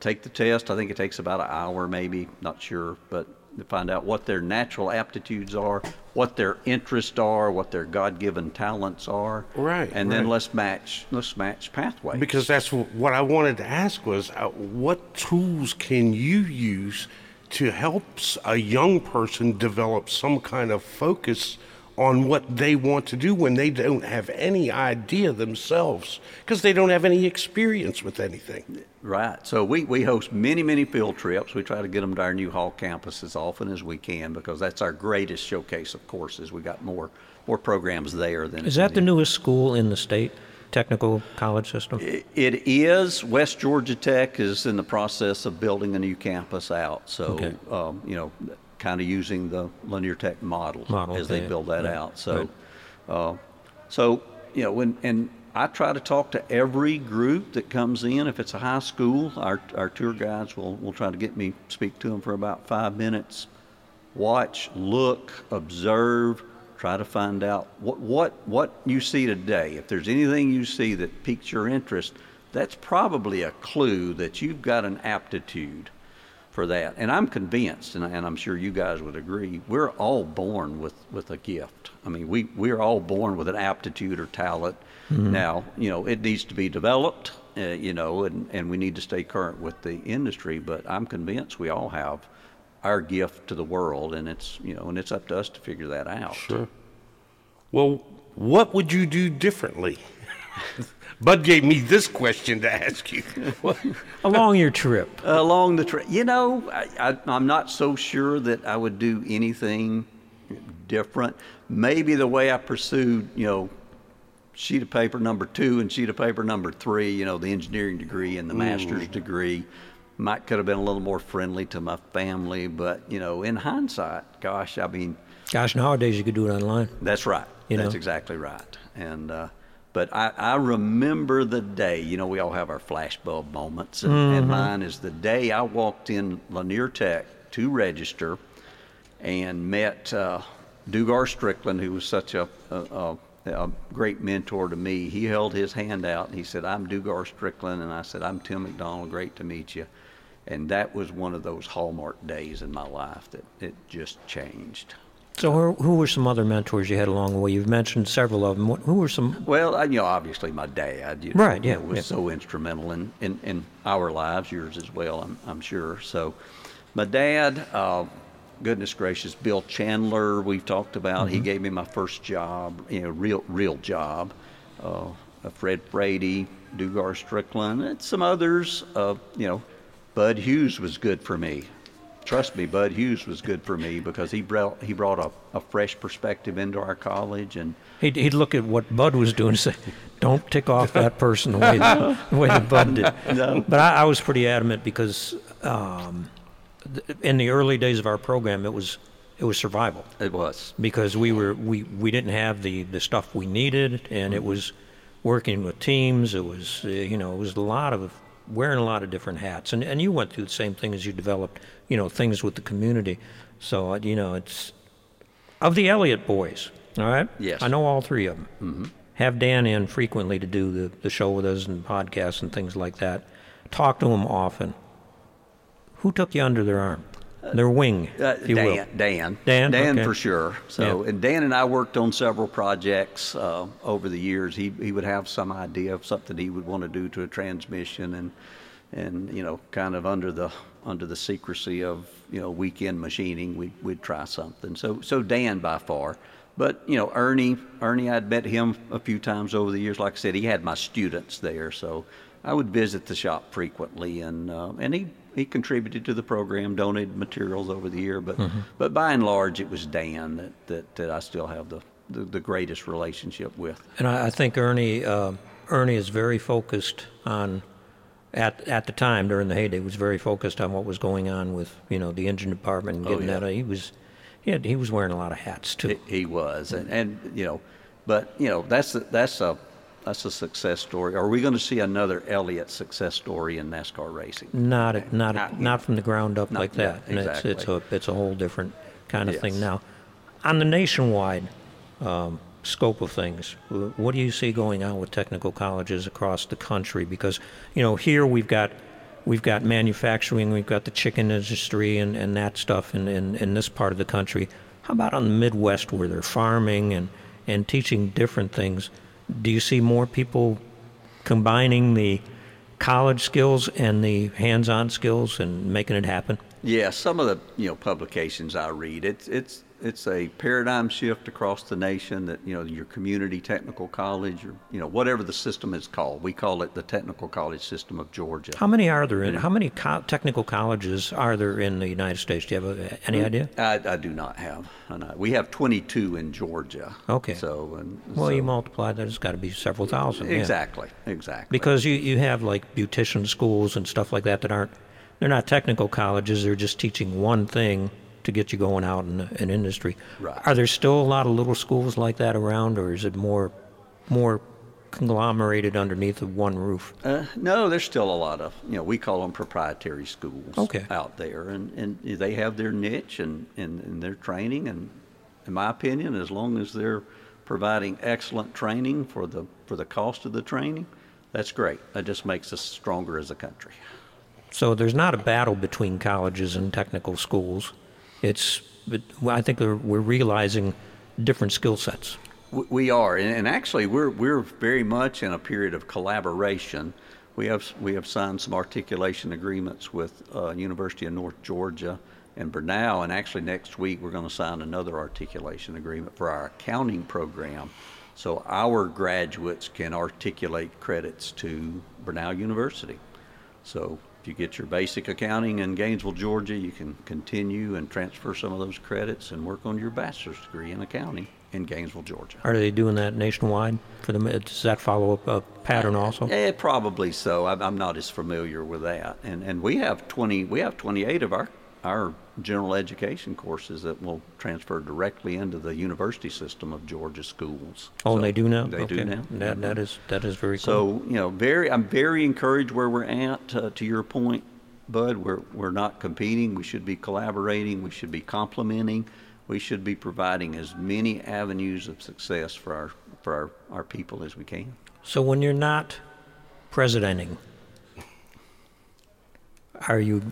take the test. I think it takes about an hour, maybe, not sure, but to find out what their natural aptitudes are, what their interests are, what their God-given talents are, Right, And then right. let's match let's match pathways. Because that's what I wanted to ask was uh, what tools can you use to help a young person develop some kind of focus on what they want to do when they don't have any idea themselves because they don't have any experience with anything. Right. So we, we host many, many field trips. We try to get them to our new hall campus as often as we can because that's our greatest showcase of courses. We got more more programs there than Is that the newest school in the state, technical college system? It is. West Georgia Tech is in the process of building a new campus out. So, Okay. um, you know, kind of using the Lanier Tech model, Model, as they build that Right, out. So, right. uh, so you know, when and I try to talk to every group that comes in. If it's a high school, our our tour guides will will try to get me speak to them for about five minutes watch, look, observe, try to find out what, what, what you see today. If there's anything you see that piques your interest, that's probably a clue that you've got an aptitude for that. And I'm convinced, and, and I'm sure you guys would agree, we're all born with, with a gift. I mean, we, we're all born with an aptitude or talent. Now, you know, it needs to be developed. uh, you know, and, and we need to stay current with the industry. But I'm convinced we all have our gift to the world, and it's you know, and it's up to us to figure that out. Sure. Well, what would you do differently? <laughs> Bud gave me this question to ask you. <laughs> Along your trip, along the trip. You know, I, I, I'm not so sure that I would do anything different. Maybe the way I pursued, you know, sheet of paper number two and sheet of paper number three, you know, the engineering degree and the mm. master's degree, might could have been a little more friendly to my family. But you know, in hindsight, gosh, I mean, gosh, nowadays you could do it online. that's right. You That's know? exactly right. And uh, but I, I remember the day. You know, we all have our flashbulb moments, and, and mine is the day I walked in Lanier Tech to register, and met uh, Dugar Strickland, who was such a, a, a, a great mentor to me. He held his hand out and he said, "I'm Dugar Strickland," and I said, "I'm Tim McDonald. Great to meet you." And that was one of those hallmark days in my life that it just changed. So, who, who were some other mentors you had along the way? You've mentioned several of them. What- Who were some? Well, you know, obviously my dad, you know, Right, yeah, was yeah. so instrumental in, in, in our lives, yours as well, I'm, I'm sure. So, my dad, uh, goodness gracious, Bill Chandler, we've talked about. Mm-hmm. He gave me my first job, you know, real real job. Uh, uh, Fred Frady, Dugar Strickland, and some others. Uh, you know, Bud Hughes was good for me. Trust me, Bud Hughes was good for me because he brought he brought a, a fresh perspective into our college and. He'd, he'd look at what Bud was doing and say, "Don't tick off that person the way that, the way that Bud did." <laughs> No. But I, I was pretty adamant because um, th- in the early days of our program, it was it was survival It was. because we were we, we didn't have the, the stuff we needed, and it was working with teams. It was you know it was a lot of wearing a lot of different hats, and and you went through the same thing as you developed you know things with the community. So uh, you know it's of the Elliott boys. All right. Yes. I know all three of them. Mm-hmm. Have Dan in frequently to do the, the show with us and podcasts and things like that. Talk to him often. Who took you under their arm, their wing, Uh, if you Dan, will? Dan, Dan, okay. for sure. So, Yeah. and Dan and I worked on several projects uh, over the years. He he would have some idea of something he would want to do to a transmission, and and you know, kind of under the under the secrecy of you know weekend machining, we we'd try something. So so Dan by far. But you know Ernie, Ernie, I'd met him a few times over the years. Like I said, he had my students there, so I would visit the shop frequently, and uh, and he he contributed to the program, donated materials over the year. But but by and large, it was Dan that that, that I still have the, the the greatest relationship with. And I, I think Ernie uh, Ernie is very focused on at at the time during the heyday was very focused on what was going on with you know the engine department and Oh, getting yeah. that. He was he had, he was wearing a lot of hats too. He, he was, and, and you know, but you know that's that's a that's a success story. Are we going to see another Elliott success story in NASCAR racing? Not not Not- not from the ground up Not- like yeah, that. It's it's exactly. a it's a whole different kind of thing now. On the nationwide um, scope of things, what do you see going on with technical colleges across the country? Because you know here we've got we've got manufacturing, we've got the chicken industry and, and that stuff in, in, in this part of the country. How about on the Midwest where they're farming and, and teaching different things? Do you see more people combining the college skills and the hands-on skills and making it happen? Yeah, some of the you know publications I read, it's it's it's a paradigm shift across the nation that you know your community technical college or you know whatever the system is called. We call it the technical college system of Georgia. How many are there in? How many co- technical colleges are there in the United States? Do you have a, any mm, idea? I, I do not have. We have 22 in Georgia. Okay. So and Well, so- you multiply that; it's got to be several thousand. yeah. exactly exactly Because you, you have like beautician schools and stuff like that that aren't they're not technical colleges. They're just teaching one thing to get you going out in in industry. Right. Are there still a lot of little schools like that around, or is it more more conglomerated underneath of one roof? Uh, no, there's still a lot of, you know, we call them proprietary schools Okay. out there, and, and they have their niche and, and, and their training. And in my opinion, as long as they're providing excellent training for the for the cost of the training, that's great. That just makes us stronger as a country. So there's not a battle between colleges and technical schools. It's, well, I think we're, we're realizing different skill sets. We- are, and and actually, we're we're very much in a period of collaboration we have we have signed some articulation agreements with uh, University of North Georgia and Brenau, and actually next week we're going to sign another articulation agreement for our accounting program, so our graduates can articulate credits to Brenau University. So if you get your basic accounting in Gainesville, Georgia, you can continue and transfer some of those credits and work on your bachelor's degree in accounting in Gainesville, Georgia. Are they doing that nationwide for them? Does that follow a pattern also? Yeah, probably so. I'm, I'm not as familiar with that. And and we have 20, we have 28 of our our general education courses that will transfer directly into the university system of Georgia schools. Oh, So they do now. They do now. That that is that is very cool. So you know, very, I'm very encouraged where we're at. Uh, to your point, Bud, we're we're not competing. We should be collaborating. We should be complementing. We should be providing as many avenues of success for our for our, our people as we can. So when you're not presidenting, are you?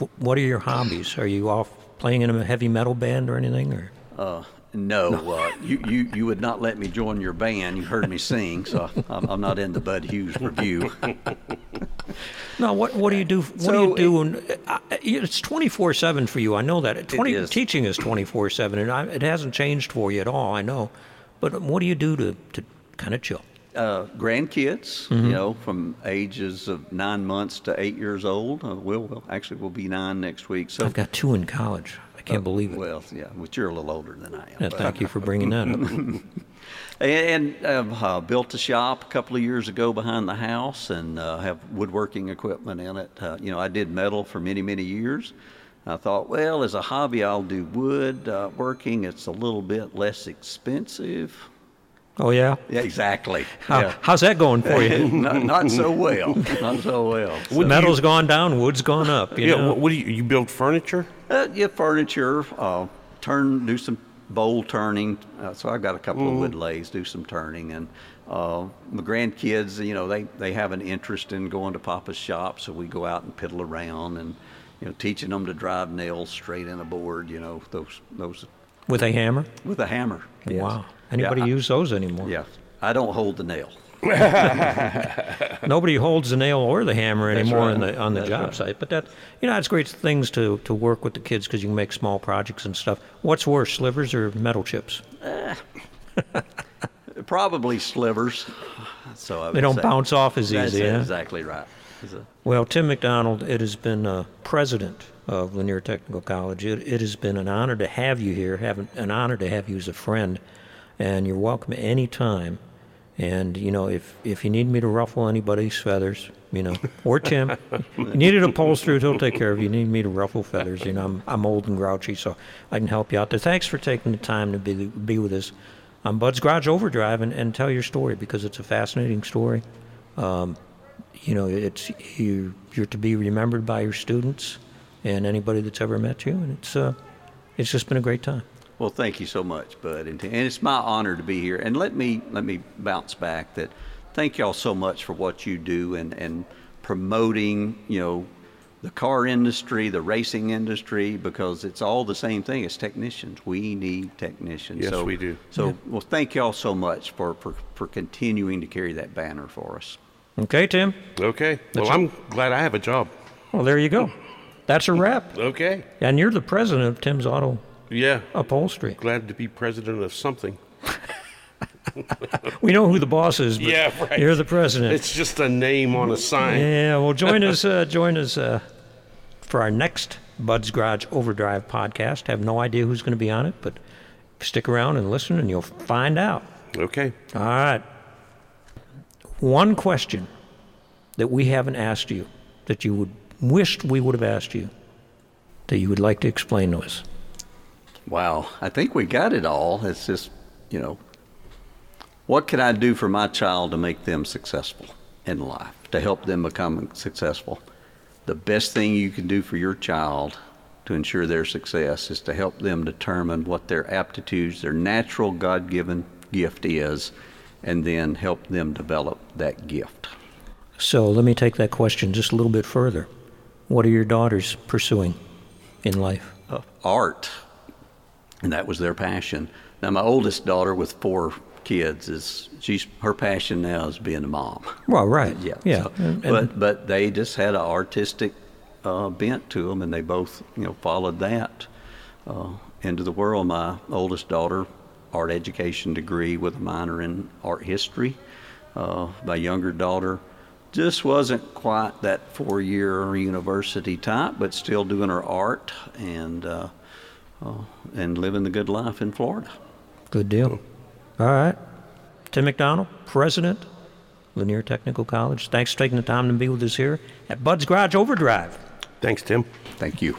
Wh- What are your hobbies? Are you off playing in a heavy metal band or anything? Or Uh, no, uh, you, you you would not let me join your band. You heard me sing, so <laughs> I'm, I'm not in the Bud Hughes review. <laughs> no? What what do you do? What do you do? when, uh, it's twenty four seven for you. I know that. Twenty is. teaching is twenty four seven, and I, it hasn't changed for you at all. I know, but what do you do to to kind of chill? Uh, grandkids, Mm-hmm. you know, from ages of nine months to eight years old. Uh, will will actually will be nine next week. So I've got two in college. I can't believe it. well, yeah, but you're a little older than I am. Yeah, thank you for bringing that up. <laughs> And, and I've uh, built a shop a couple of years ago behind the house and uh, have woodworking equipment in it. Uh, you know, I did metal for many, many years. I thought, well, as a hobby, I'll do wood uh, working. It's a little bit less expensive. Oh yeah. Yeah, exactly. How, yeah. How's that going for you? <laughs> not, not so well. Not so well. <laughs> So, Metal's gone down, wood's gone up. You yeah. know? What, what do you you build furniture? uh, yeah, furniture, uh, turn, do some bowl turning. Uh, so I've got a couple of wood lathes, do some turning. And uh, my grandkids, you know, they, they have an interest in going to Papa's shop. So we go out and piddle around and, you know, teaching them to drive nails straight in a board, you know, those, those With a hammer? with a hammer. Yes. Wow. Anybody yeah, I- use those anymore? Yeah. I don't hold the nail. <laughs> Nobody holds the nail or the hammer anymore right. on the on the That's job right. site. But that you know, it's great things to, to work with the kids because you can make small projects and stuff. What's worse, slivers or metal chips? Probably slivers. So I They don't say- bounce off as That's easy. huh? exactly right. Well, Tim McDonald, it has been uh, president of Lanier Technical College. It, it has been an honor to have you here, have an honor to have you as a friend, and you're welcome any time. And you know, if if you need me to ruffle anybody's feathers, you know, or Tim, you needed a upholsterer, he'll take care of you. You need me to ruffle feathers, you know, I'm I'm old and grouchy, so I can help you out there. Thanks for taking the time to be be with us on Bud's Garage Overdrive and, and tell your story because it's a fascinating story you know, it's you, you're to be remembered by your students and anybody that's ever met you, and it's uh, it's just been a great time. Well, thank you so much, Bud, and, and it's my honor to be here. And let me let me bounce back that thank y'all so much for what you do and and promoting, you know, the car industry, the racing industry, because it's all the same thing as technicians. We need technicians. Yes, so, we do. So, well, thank y'all so much for, for for continuing to carry that banner for us. Okay, Tim. Okay. Well, I'm glad I have a job. Well, there you go. That's a wrap. Okay. And you're the president of Tim's Auto Yeah. Upholstery. Glad to be president of something. <laughs> We know who the boss is, but Yeah, right. you're the president. It's just a name on a sign. Yeah, well, join us. <laughs> Uh, join us uh, for our next Bud's Garage Overdrive podcast. Have no idea who's going to be on it, but stick around and listen, and you'll find out. Okay. All right. One question that we haven't asked you that you would wished we would have asked you that you would like to explain to us. Wow, I think we got it all. It's just, you know, what can I do for my child to make them successful in life, to help them become successful? The best thing you can do for your child to ensure their success is to help them determine what their aptitudes, their natural God given gift is, and then help them develop that gift. So let me take that question just a little bit further. What are your daughters pursuing in life? uh, art, and that was their passion. Now, my oldest daughter, with four kids is she's her passion now is being a mom. Well, right. <laughs> Yeah. Yeah. so- And- but but they just had an artistic uh, bent to them, and they both you know followed that uh, into the world. My oldest daughter, art education degree with a minor in art history. Uh, my younger daughter just wasn't quite that four-year university type, but still doing her art and uh, and living the good life in Florida. Good deal. All right. Tim McDonald, President, Lanier Technical College. Thanks for taking the time to be with us here at Bud's Garage Overdrive. Thanks, Tim. Thank you.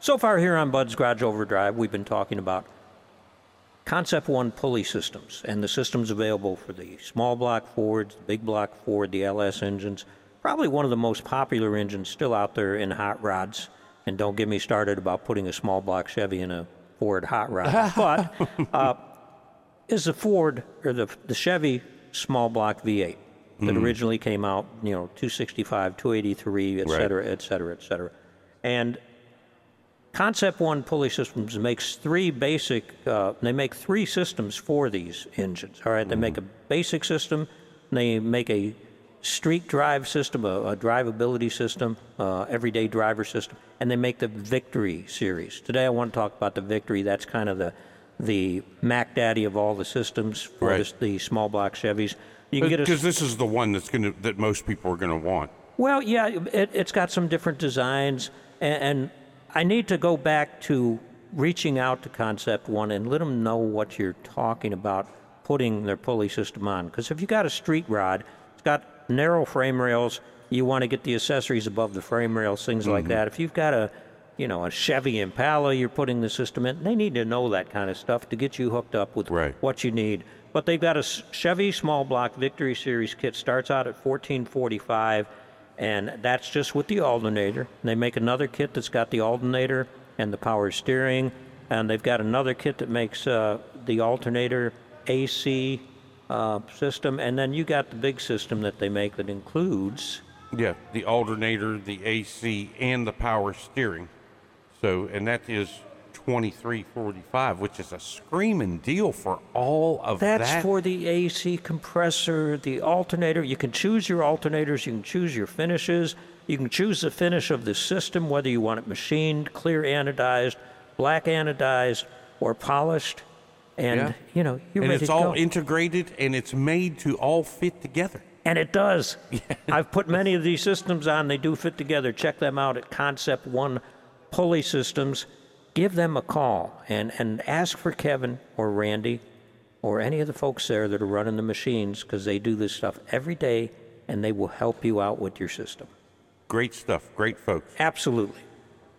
So far here on Bud's Garage Overdrive, we've been talking about Concept One pulley systems and the systems available for the small block Fords, the big block Ford, the LS engines. Probably one of the most popular engines still out there in hot rods. And don't get me started about putting a small block Chevy in a Ford hot rod. <laughs> but uh, is the Ford or the, the Chevy small block V8 that originally came out, you know, 265, 283, et Right. cetera, et cetera, et cetera. And Concept One Pulley Systems makes three basic. Uh, they make three systems for these engines. All right, they make a basic system, they make a street drive system, a, a drivability system, uh, everyday driver system, and they make the Victory series. Today, I want to talk about the Victory. That's kind of the the Mac Daddy of all the systems for Right. this, the small block Chevys. You can get Because this is the one that's gonna that most people are gonna want. well, yeah, it, it's got some different designs, and, and I need to go back to reaching out to Concept One and let them know what you're talking about putting their pulley system on. Because if you got a street rod, it's got narrow frame rails. You want to get the accessories above the frame rails, things like Mm-hmm. that. If you've got a, you know, a Chevy Impala, you're putting the system in. They need to know that kind of stuff to get you hooked up with Right. what you need. But they've got a Chevy small block Victory Series kit starts out at 1445 and that's just with the alternator. They make another kit that's got the alternator and the power steering and they've got another kit that makes uh, the alternator AC uh, system and then you got the big system that they make that includes Yeah, the alternator, the AC, and the power steering. So, and that is twenty three forty five, which is a screaming deal for all of that. That's that. for the AC compressor, the alternator. You can choose your alternators, you can choose your finishes, you can choose the finish of the system, whether you want it machined, clear anodized, black anodized, or polished. And, Yeah. you know, you're and ready it's to all go. integrated and it's made to all fit together. And it does. <laughs> I've put many of these systems on. They do fit together. Check them out at Concept One Pulley Systems. Give them a call and, and ask for Kevin or Randy or any of the folks there that are running the machines because they do this stuff every day and they will help you out with your system. Great stuff. Great folks. Absolutely.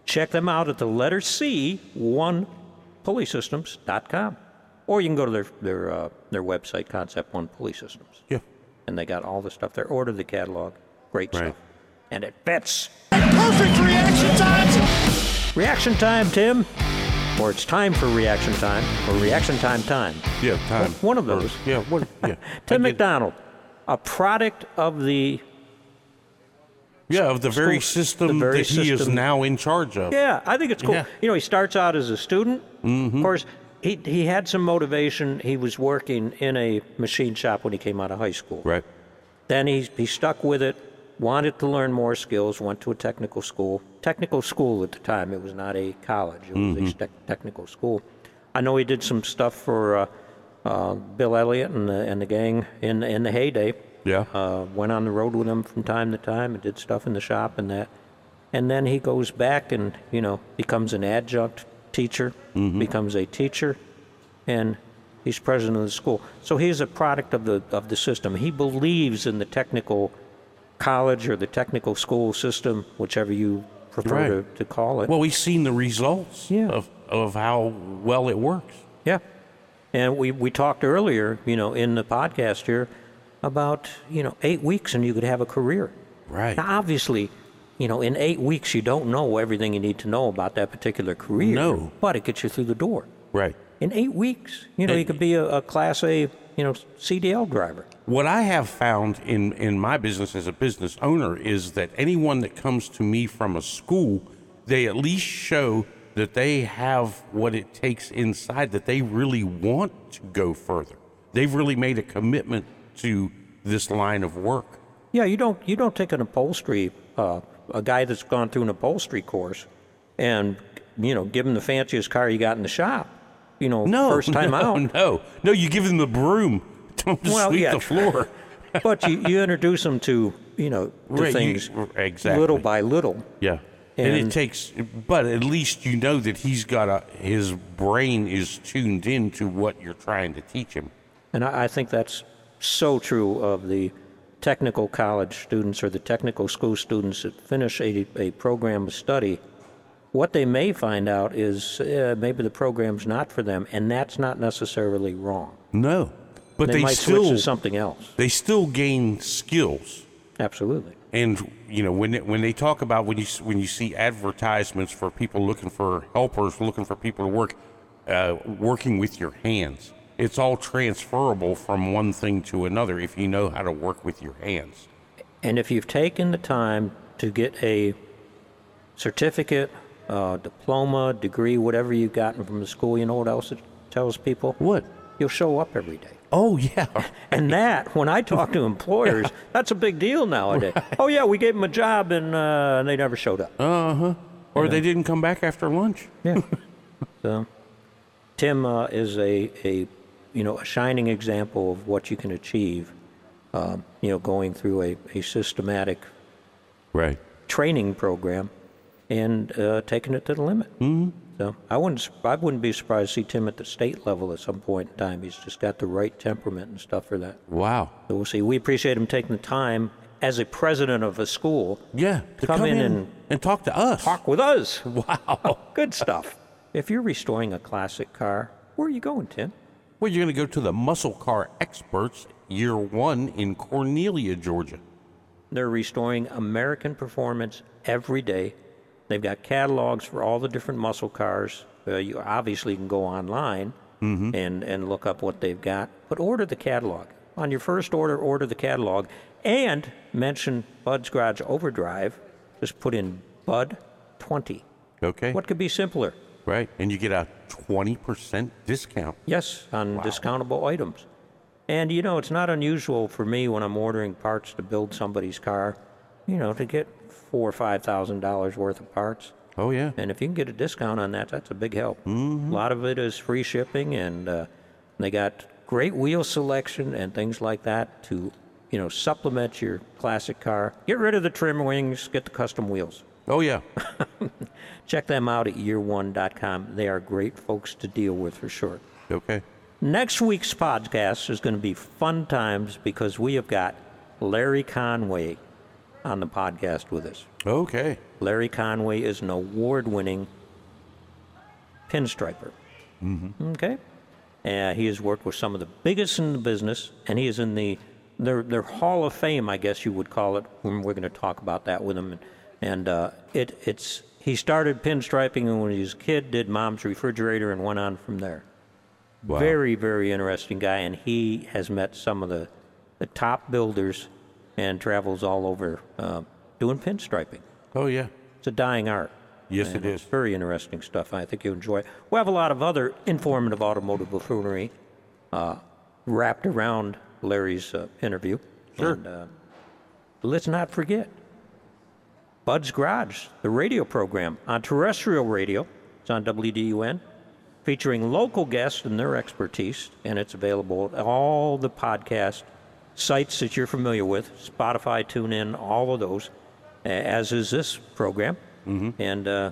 Check them out at the letter C, one pulleysystems.com. Or you can go to their, their, uh, their website, Concept One Pulley Systems Yeah. and they got all the stuff there. Order the catalog. Great Right. stuff. And it fits. Perfect reaction times. Reaction time, Tim. Or it's time for reaction time, or reaction time time. Yeah, time. One of Or- those. Yeah, what, yeah. <laughs> Tim I get- McDonald, a product of the. Yeah, of the very School- system the very that he is system. now in charge of. Yeah, I think it's cool. Yeah. You know, he starts out as a student. Of course, he, he had some motivation. He was working in a machine shop when he came out of high school. Right. Then he, he stuck with it, wanted to learn more skills, went to a technical school. Technical school at the time, it was not a college, it was a tech technical school. I know he did some stuff for uh, uh, Bill Elliott and the, and the gang in, in the heyday. Yeah. Uh, went on the road with them from time to time and did stuff in the shop and that. And then he goes back and, you know, becomes an adjunct teacher, mm-hmm. becomes a teacher, and he's president of the school. So he's a product of the of the system. He believes in the technical college or the technical school system, whichever you prefer Right. to, to call it. Well, we've seen the results Yeah. of, of how well it works. yeah. And we, we talked earlier, you know, in the podcast here about, you know, eight weeks and you could have a career. Right. Now, obviously, you know, in eight weeks you don't know everything you need to know about that particular career. No. But it gets you through the door. Right. In eight weeks, you know, you could be a, a Class A, you know, CDL driver. What I have found in, in my business as a business owner is that anyone that comes to me from a school, they at least show that they have what it takes inside, that they really want to go further. They've really made a commitment to this line of work. Yeah, you don't you don't take an upholstery uh, a guy that's gone through an upholstery course and you know give him the fanciest car you got in the shop. You know, No, first <laughs> time no, out. No, no, you give him the broom. To <laughs> Well, sweep yeah. the floor. <laughs> but you, you introduce them to you know to Right, you- things exactly. little by little. Yeah. And, it takes, but at least you know that he's got a, his brain is tuned in to what you're trying to teach him. And I, I think that's so true of the technical college students or the technical school students that finish a, a program of study. What they may find out is uh, maybe the program's not for them, and that's not necessarily wrong. No, but They, they, might still switch to something else. they still gain skills. Absolutely. And you know when when they talk about when you when you see advertisements for people looking for helpers, looking for people to work, uh, working with your hands, it's all transferable from one thing to another if you know how to work with your hands. And if you've taken the time to get a certificate, uh, diploma, degree, whatever you've gotten from the school, you know what else it tells people? What? You'll show up every day. Oh yeah, <laughs> And that, when I talk to employers, <laughs> that's a big deal nowadays. Oh yeah, we gave them a job and, uh, and they never showed up. Uh huh. or they didn't come back after lunch. Yeah. <laughs> so, Tim uh, is a, a, you know, a shining example of what you can achieve. Um, you know, going through a, a systematic Right. training program and uh, taking it to the limit. Mm-hmm. So I wouldn't I wouldn't be surprised to see Tim at the state level at some point in time. He's just got the right temperament and stuff for that. Wow. So we'll see. We appreciate him taking the time as a president of a school Yeah. To Come in and, and- and talk to us. talk with us. <laughs> Wow. Good stuff. If you're restoring a classic car, where are you going, Tim? Well, you're going to go to the Muscle Car Experts Year One in Cornelia, Georgia. They're restoring American performance every day. They've got catalogs for all the different muscle cars. Uh, you obviously can go online and, and look up what they've got, but order the catalog. On your first order, order the catalog and mention Bud's Garage Overdrive. Just put in Bud 20. Okay. What could be simpler? Right. And you get a 20% discount. Yes, on discountable items. And you know, it's not unusual for me when I'm ordering parts to build somebody's car, you know, to get four or five thousand dollars worth of parts. Oh, yeah. And if you can get a discount on that, that's a big help. A lot of it is free shipping, and uh, they got great wheel selection and things like that to, you know, supplement your classic car. Get rid of the trim wings, get the custom wheels. Oh, yeah. <laughs> Check them out at year1.com. They are great folks to deal with for sure. Okay. Next week's podcast is going to be fun times because we have got Larry Conway on the podcast with us. Okay. Larry Conway is an award winning pinstriper. Mm-hmm. Okay? Uh, he has worked with some of the biggest in the business, and he is in the their, their Hall of Fame, I guess you would call it. When we're going to talk about that with him. And, and uh, it, it's he started pinstriping when he was a kid, did mom's refrigerator, and went on from there. Wow. Very, very interesting guy, and he has met some of the, the top builders and travels all over uh, doing pinstriping. Oh, yeah. It's a dying art. Yes, it's very interesting stuff. I think you'll enjoy it. We'll have a lot of other informative automotive buffoonery uh, wrapped around Larry's uh, interview. Sure. And, uh, let's not forget Bud's Garage, the radio program on terrestrial radio. It's on WDUN, featuring local guests and their expertise, and it's available at all the podcast sites that you're familiar with Spotify, TuneIn, all of those, as is this program. And uh,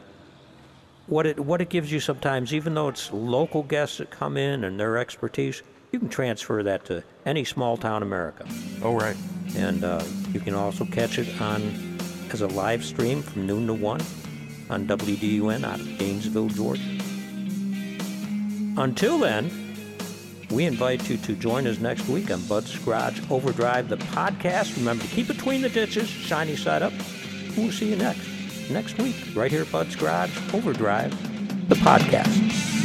what it what it gives you sometimes, even though it's local guests that come in and their expertise, you can transfer that to any small town America. Oh, right. And uh, you can also catch it on as a live stream from noon to 1 on WDUN out of Gainesville, Georgia. Until then, we invite you to join us next week on Bud's Garage Overdrive, the podcast. Remember to keep between the ditches, shiny side up. We'll see you next next week, right here at Bud's Garage Overdrive, the podcast.